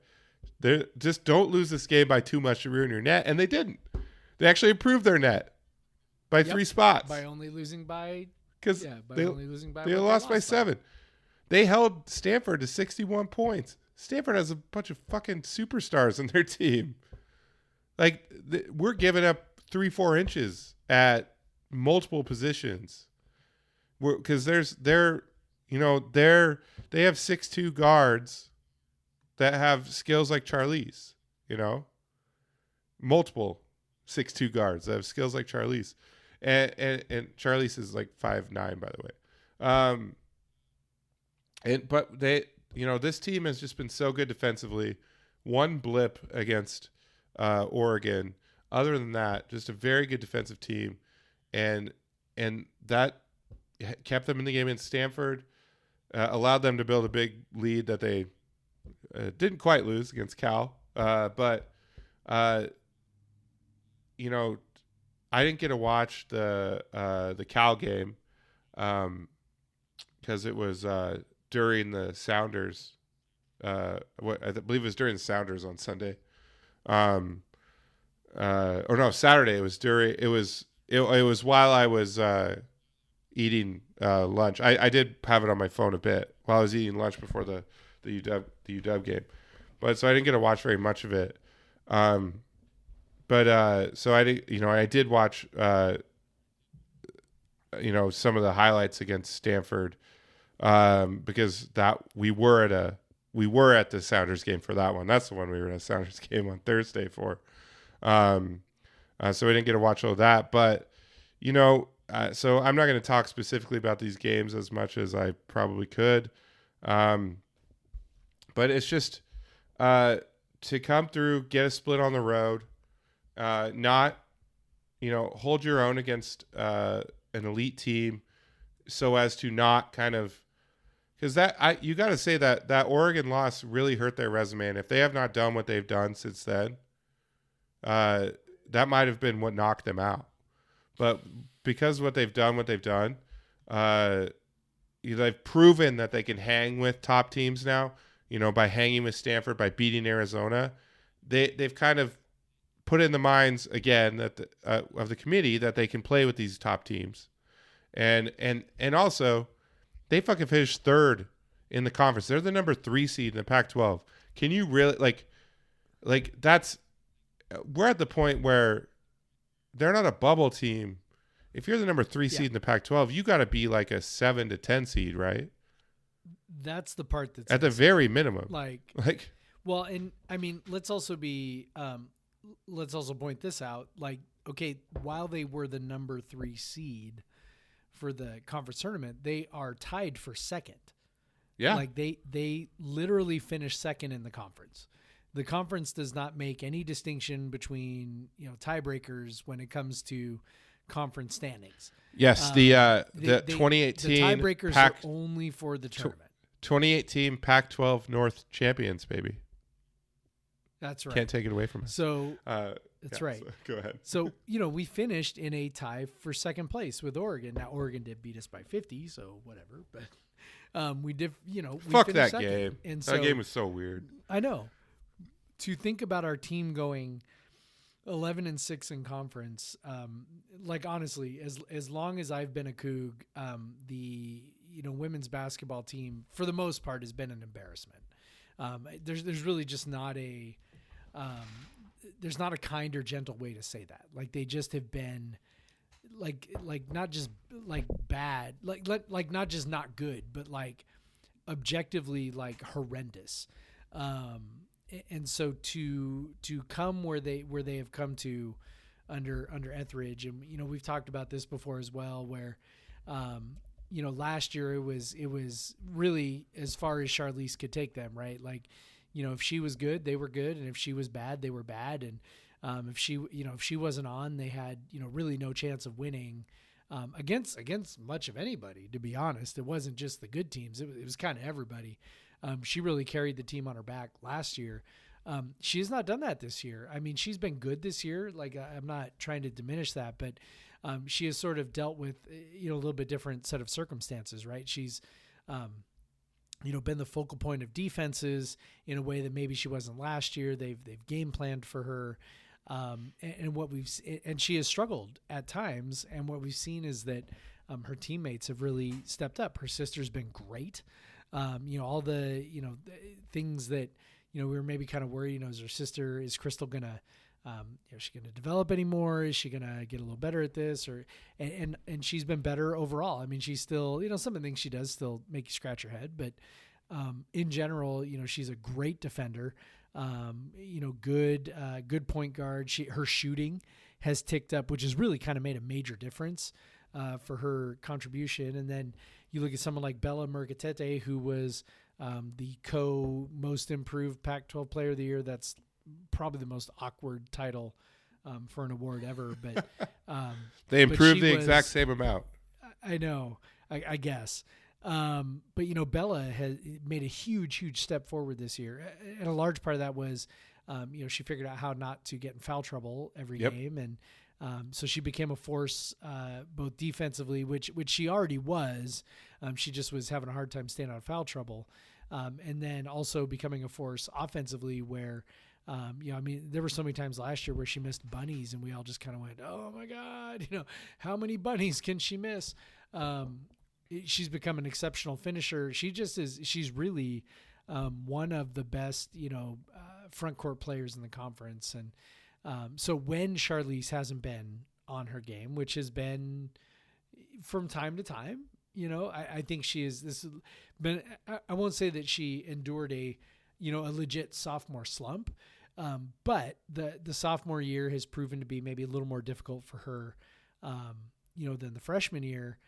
they just don't lose this game by too much to ruin your net, and they didn't. They actually improved their net by Yep. three spots By only losing by because yeah, by they, only losing by they what lost by seven. They held Stanford to 61 points. Stanford has a bunch of fucking superstars on their (laughs) team. Like th- we're giving up three, four inches at multiple positions. Because there's they're you know they're they have six two guards that have skills like Charlisse. You know, multiple six two guards that have skills like Charlisse, and and, and Charlisse is like five nine by the way. Um, and but they, you know, this team has just been so good defensively. One blip against uh, Oregon. Other than that, just a very good defensive team, and and that kept them in the game in Stanford. Uh, allowed them to build a big lead that they uh, didn't quite lose against Cal, uh, but uh, you know, I didn't get to watch the uh, the Cal game because it was uh, during the Sounders. Uh, what I believe it was during the Sounders on Sunday. Um, uh, or no, Saturday. It was during. It was. It, it was while I was uh, eating uh, lunch. I, I did have it on my phone a bit while I was eating lunch before the the UW the UW game, but so I didn't get to watch very much of it. Um, but uh, so I did, you know, I did watch, uh, you know, some of the highlights against Stanford, um, because that we were at a we were at the Sounders game for that one. That's the one we were at a Sounders (laughs) game on Thursday for. Um, uh, so we didn't get to watch all that, but you know, uh, so I'm not going to talk specifically about these games as much as I probably could. Um, but it's just uh, to come through, get a split on the road, uh, not you know hold your own against uh, an elite team, so as to not kind of because that I you got to say that that Oregon loss really hurt their resume, and if they have not done what they've done since then, uh, that might have been what knocked them out. But because what they've done, what they've done, uh, they've proven that they can hang with top teams now. You know, by hanging with Stanford, by beating Arizona, they they've kind of put in the minds again that the, uh, of the committee that they can play with these top teams, and and and also they fucking finished third in the conference. They're the number three seed in the Pac-12. Can you really like, like that's we're at the point where they're not a bubble team. If you're the number three seed in the Pac-12, you got to be like a seven to ten seed, right? That's the part that's At the very minimum. like (laughs) Like, Well, and I mean, let's also be um, let's also point this out. Like, okay, while they were the number three seed for the conference tournament, they are tied for second. yeah, Like they they literally finished second in the conference. The conference does not make any distinction between you know tiebreakers when it comes to conference standings. Yes, the uh, the they- 2018 the tiebreakers Pac are only for the tournament. 2018 Pac-12 North champions, baby. That's right. Can't take it away from us. so Uh, That's yeah, right. so go ahead. So, you know, we finished in a tie for second place with Oregon. Now, Oregon did beat us by 50, so whatever. But um, we did, you know, we Fuck finished that second. game. And that so, game was so weird. I know. To think about our team going 11 and 6 in conference, um, like honestly, as as long as I've been a Coug, um, the you know women's basketball team for the most part has been an embarrassment. Um, there's there's really just not a um, there's not a kind or gentle way to say that. Like they just have been like like not just like bad, like like, like not just not good, but like objectively like horrendous. Um, and so to to come where they where they have come to under under Ethridge, and you know we've talked about this before as well, where um, you know last year it was it was really as far as Charlisse could take them, right? Like you know if she was good, they were good, and if she was bad, they were bad, and um, if she you know if she wasn't on, they had you know really no chance of winning. Um, against against much of anybody, to be honest, it wasn't just the good teams; it was, was kind of everybody. Um, she really carried the team on her back last year. Um, she has not done that this year. I mean, she's been good this year. Like I- I'm not trying to diminish that, but um, she has sort of dealt with uh, you know a little bit different set of circumstances, right? She's um, you know been the focal point of defenses in a way that maybe she wasn't last year. They've they've game planned for her. Um, and, and what we've and she has struggled at times, and what we've seen is that um, her teammates have really stepped up. Her sister's been great. Um, you know all the you know th- things that you know we were maybe kind of worried. You know, is her sister is Krystal gonna um, is she going to develop anymore? Is she going to get a little better at this? Or and, and and she's been better overall. I mean, she's still you know some of the things she does still make you scratch your head, but um, in general, you know, she's a great defender. Um, you know, good uh, good point guard. She her shooting has ticked up, which has really kind of made a major difference uh, for her contribution. And then you look at someone like Bella Murekatete, who was um, the co most improved Pac-12 Player of the Year. That's probably the most awkward title um, for an award ever. But (laughs) um, They improved she the exact same amount. I know, I, I guess. Um, but you know, Bella has made a huge, huge step forward this year, and a large part of that was, um, you know, she figured out how not to get in foul trouble every Yep. game, and um, so she became a force uh, both defensively, which which she already was. Um, she just was having a hard time staying out of foul trouble, um, and then also becoming a force offensively, where. Um, you know, I mean, there were so many times last year where she missed bunnies, and we all just kind of went, "Oh my God!" (laughs) You know, how many bunnies can she miss? Um, she's become an exceptional finisher. She just is. She's really um, one of the best, you know, uh, front court players in the conference. And um, so when Charlisse hasn't been on her game, which has been from time to time, you know, I, I think she is. This been. I, I won't say that she endured a, you know, a legit sophomore slump. Um, but the the sophomore year has proven to be maybe a little more difficult for her, um, you know, than the freshman year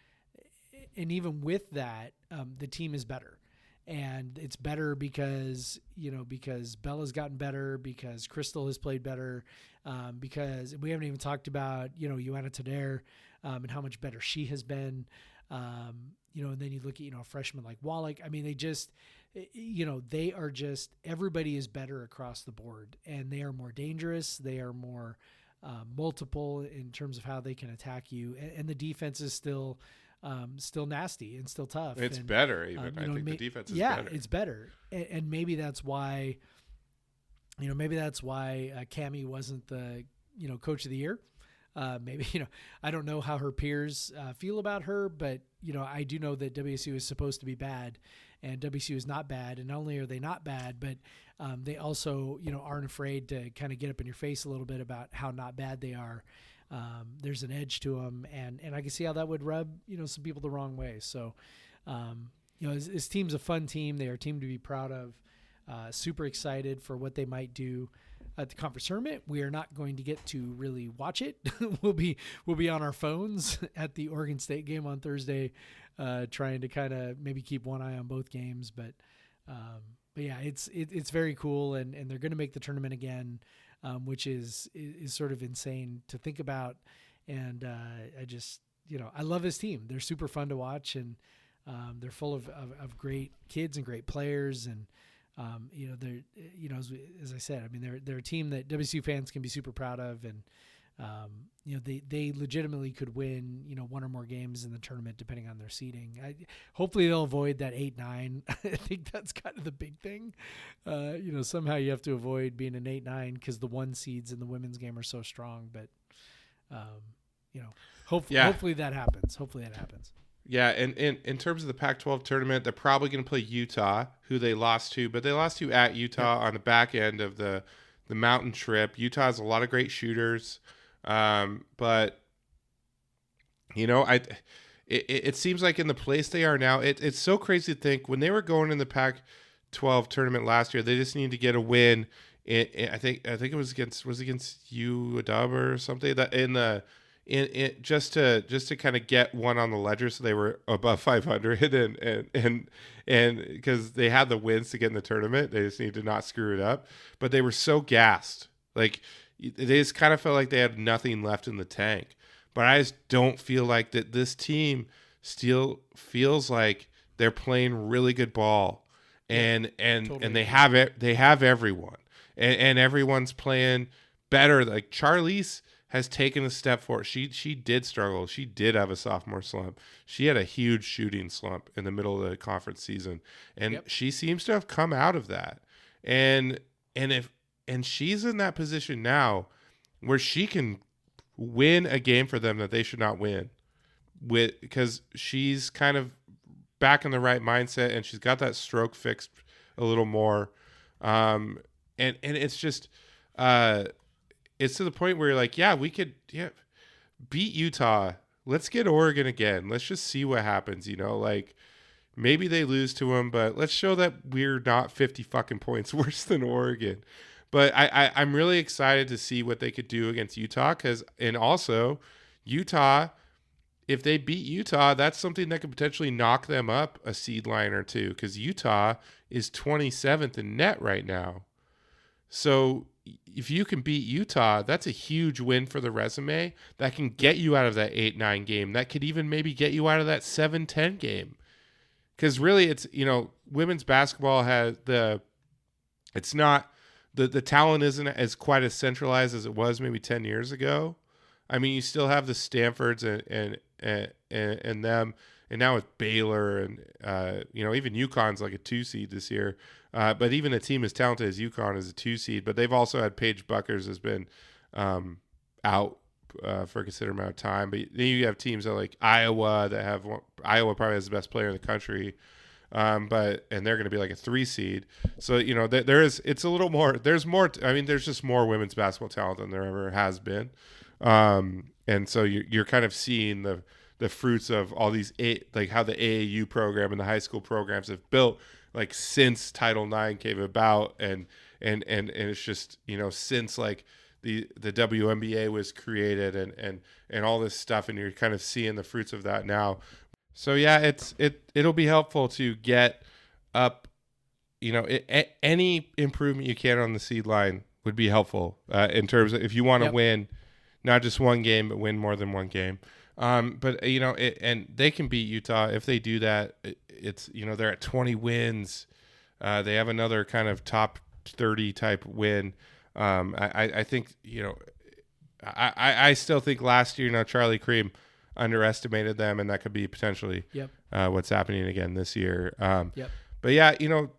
and even with that, um, the team is better. And it's better because you know because Bella's gotten better, because Krystal has played better, um, because we haven't even talked about you know Johanna Teder um, and how much better she has been. Um, you know, and then you look at you know a freshman like Wallack. I mean, they just you know they are just everybody is better across the board, and they are more dangerous. They are more uh, multiple in terms of how they can attack you, and, and the defense is still um, still nasty and still tough. It's and, better even. um, I know, think ma- the defense is yeah, better. it's better, and, and maybe that's why, you know, maybe that's why uh, Kamie wasn't the you know coach of the year. Uh, maybe (laughs) you know I don't know how her peers uh, feel about her, but you know I do know that WSU is supposed to be bad, and WSU is not bad. And not only are they not bad, but um, they also you know aren't afraid to kind of get up in your face a little bit about how not bad they are. Um, there's an edge to them, and and I can see how that would rub you know some people the wrong way. So, um, you know, this, this team's a fun team. They are a team to be proud of. Uh, super excited for what they might do at the conference tournament. We are not going to get to really watch it. (laughs) we'll be we'll be on our phones (laughs) at the Oregon State game on Thursday, uh, trying to kind of maybe keep one eye on both games. But um, but yeah, it's it, it's very cool, and and they're going to make the tournament again, um, which is is sort of insane to think about. and uh, I just you know I love his team. They're super fun to watch, and um, they're full of, of, of great kids and great players, and um, you know they're you know as, as I said, I mean they're they're a team that WCU fans can be super proud of, and um, you know they they legitimately could win you know one or more games in the tournament depending on their seeding. I, hopefully they'll avoid that eight nine. (laughs) I think that's kind of the big thing. Uh, you know somehow you have to avoid being an eight nine because the one seeds in the women's game are so strong, but um, you know hopefully Yeah. hopefully that happens. Hopefully that happens. Yeah, and in, in terms of the Pac 12 tournament, they're probably going to play Utah, who they lost to, but they lost to at Utah on the back end of the, the mountain trip. Utah has a lot of great shooters, um, but, you know, I. It, it it seems like in the place they are now, it, it's so crazy to think when they were going in the Pac 12 tournament last year, they just needed to get a win. In, in- I think I think it was against was it against UW or something that in the in, in just to just to kind of get one on the ledger so they were above 500 (laughs) and and and and because they had the wins to get in the tournament they just need to not screw it up but they were so gassed like they just kind of felt like they had nothing left in the tank. But i just don't feel like that this team still feels like they're playing really good ball. And and totally and they have it they have everyone. And, and everyone's playing better. Like Charlisse has taken a step forward. She she did struggle. She did have a sophomore slump. She had a huge shooting slump in the middle of the conference season. And Yep. she seems to have come out of that. And and if and she's in that position now where she can win a game for them that they should not win with because she's kind of back in the right mindset and she's got that stroke fixed a little more. Um and and it's just uh it's to the point where you're like yeah we could yeah beat utah. Let's get oregon again. Let's just see what happens you know like maybe they lose to them but let's show that we're not 50 fucking points (laughs) worse than oregon but I, I i'm really excited to see what they could do against utah because and also utah if they beat Utah, that's something that could potentially knock them up a seed line or two because Utah is 27th in net right now. So if you can beat Utah, that's a huge win for the resume. That can get you out of that 8 9 game. That could even maybe get you out of that 7 10 game. Because really, it's, you know, women's basketball has the, it's not, the, the talent isn't as quite as centralized as it was maybe 10 years ago. I mean, you still have the Stanfords and and and, and, them, and now with Baylor and uh, you know even UConn's like a two seed this year. Uh, but even a team as talented as UConn is a two seed. But they've also had Paige Bueckers has been um, out uh, for a considerable amount of time. But then you have teams that like Iowa that have Iowa probably has the best player in the country. Um, but and they're going to be like a three seed. So you know there, there is it's a little more. There's more. I mean, there's just more women's basketball talent than there ever has been. Um, and so you're, you're kind of seeing the the fruits of all these a, like how the AAU program and the high school programs have built like since Title IX came about and and and and it's just you know since like the the WNBA was created and and and all this stuff and you're kind of seeing the fruits of that now. So yeah, it's it it'll be helpful to get up you know, it, a, any improvement you can on the seed line would be helpful uh, in terms of if you want to Yep. win not just one game, but win more than one game. Um, but you know, it, and they can beat Utah if they do that. It, it's you know they're at 20 wins. Uh, they have another kind of top 30 type win. Um, I, I- think you know, I, I, I still think last year, you know, Charlie Creme underestimated them, and that could be potentially Yep. uh, what's happening again this year. Um, Yep. But yeah, you know,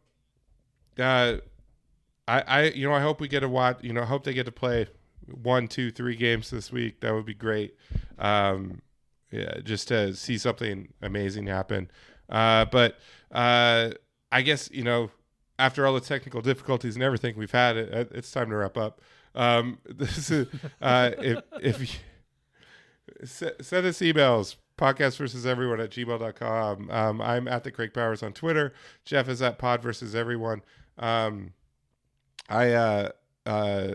uh, I, I, you know, I hope we get to watch. You know, I hope they get to play one, two, three games this week. That would be great. Um, yeah, just to see something amazing happen. Uh, but uh, I guess you know, after all the technical difficulties and everything we've had, it, it's time to wrap up. Um, (laughs) this is uh, if if send us emails podcast versus everyone at gmail.com um, i'm at the craig powers on twitter. Jeff is at pod versus everyone. Um, i uh, uh,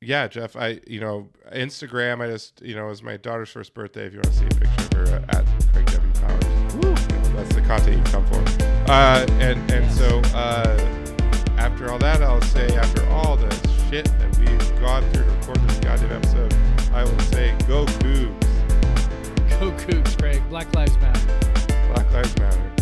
yeah jeff i you know instagram i just you know it was my daughter's first birthday if you want to see a picture of her uh, at craig w. Powers. That's the content you come for. Uh, and and so uh, after all that i'll say after all the shit that we've gone through to record this goddamn episode I will say go Cougs. Go Cougs, Craig. Black Lives Matter. Black Lives Matter.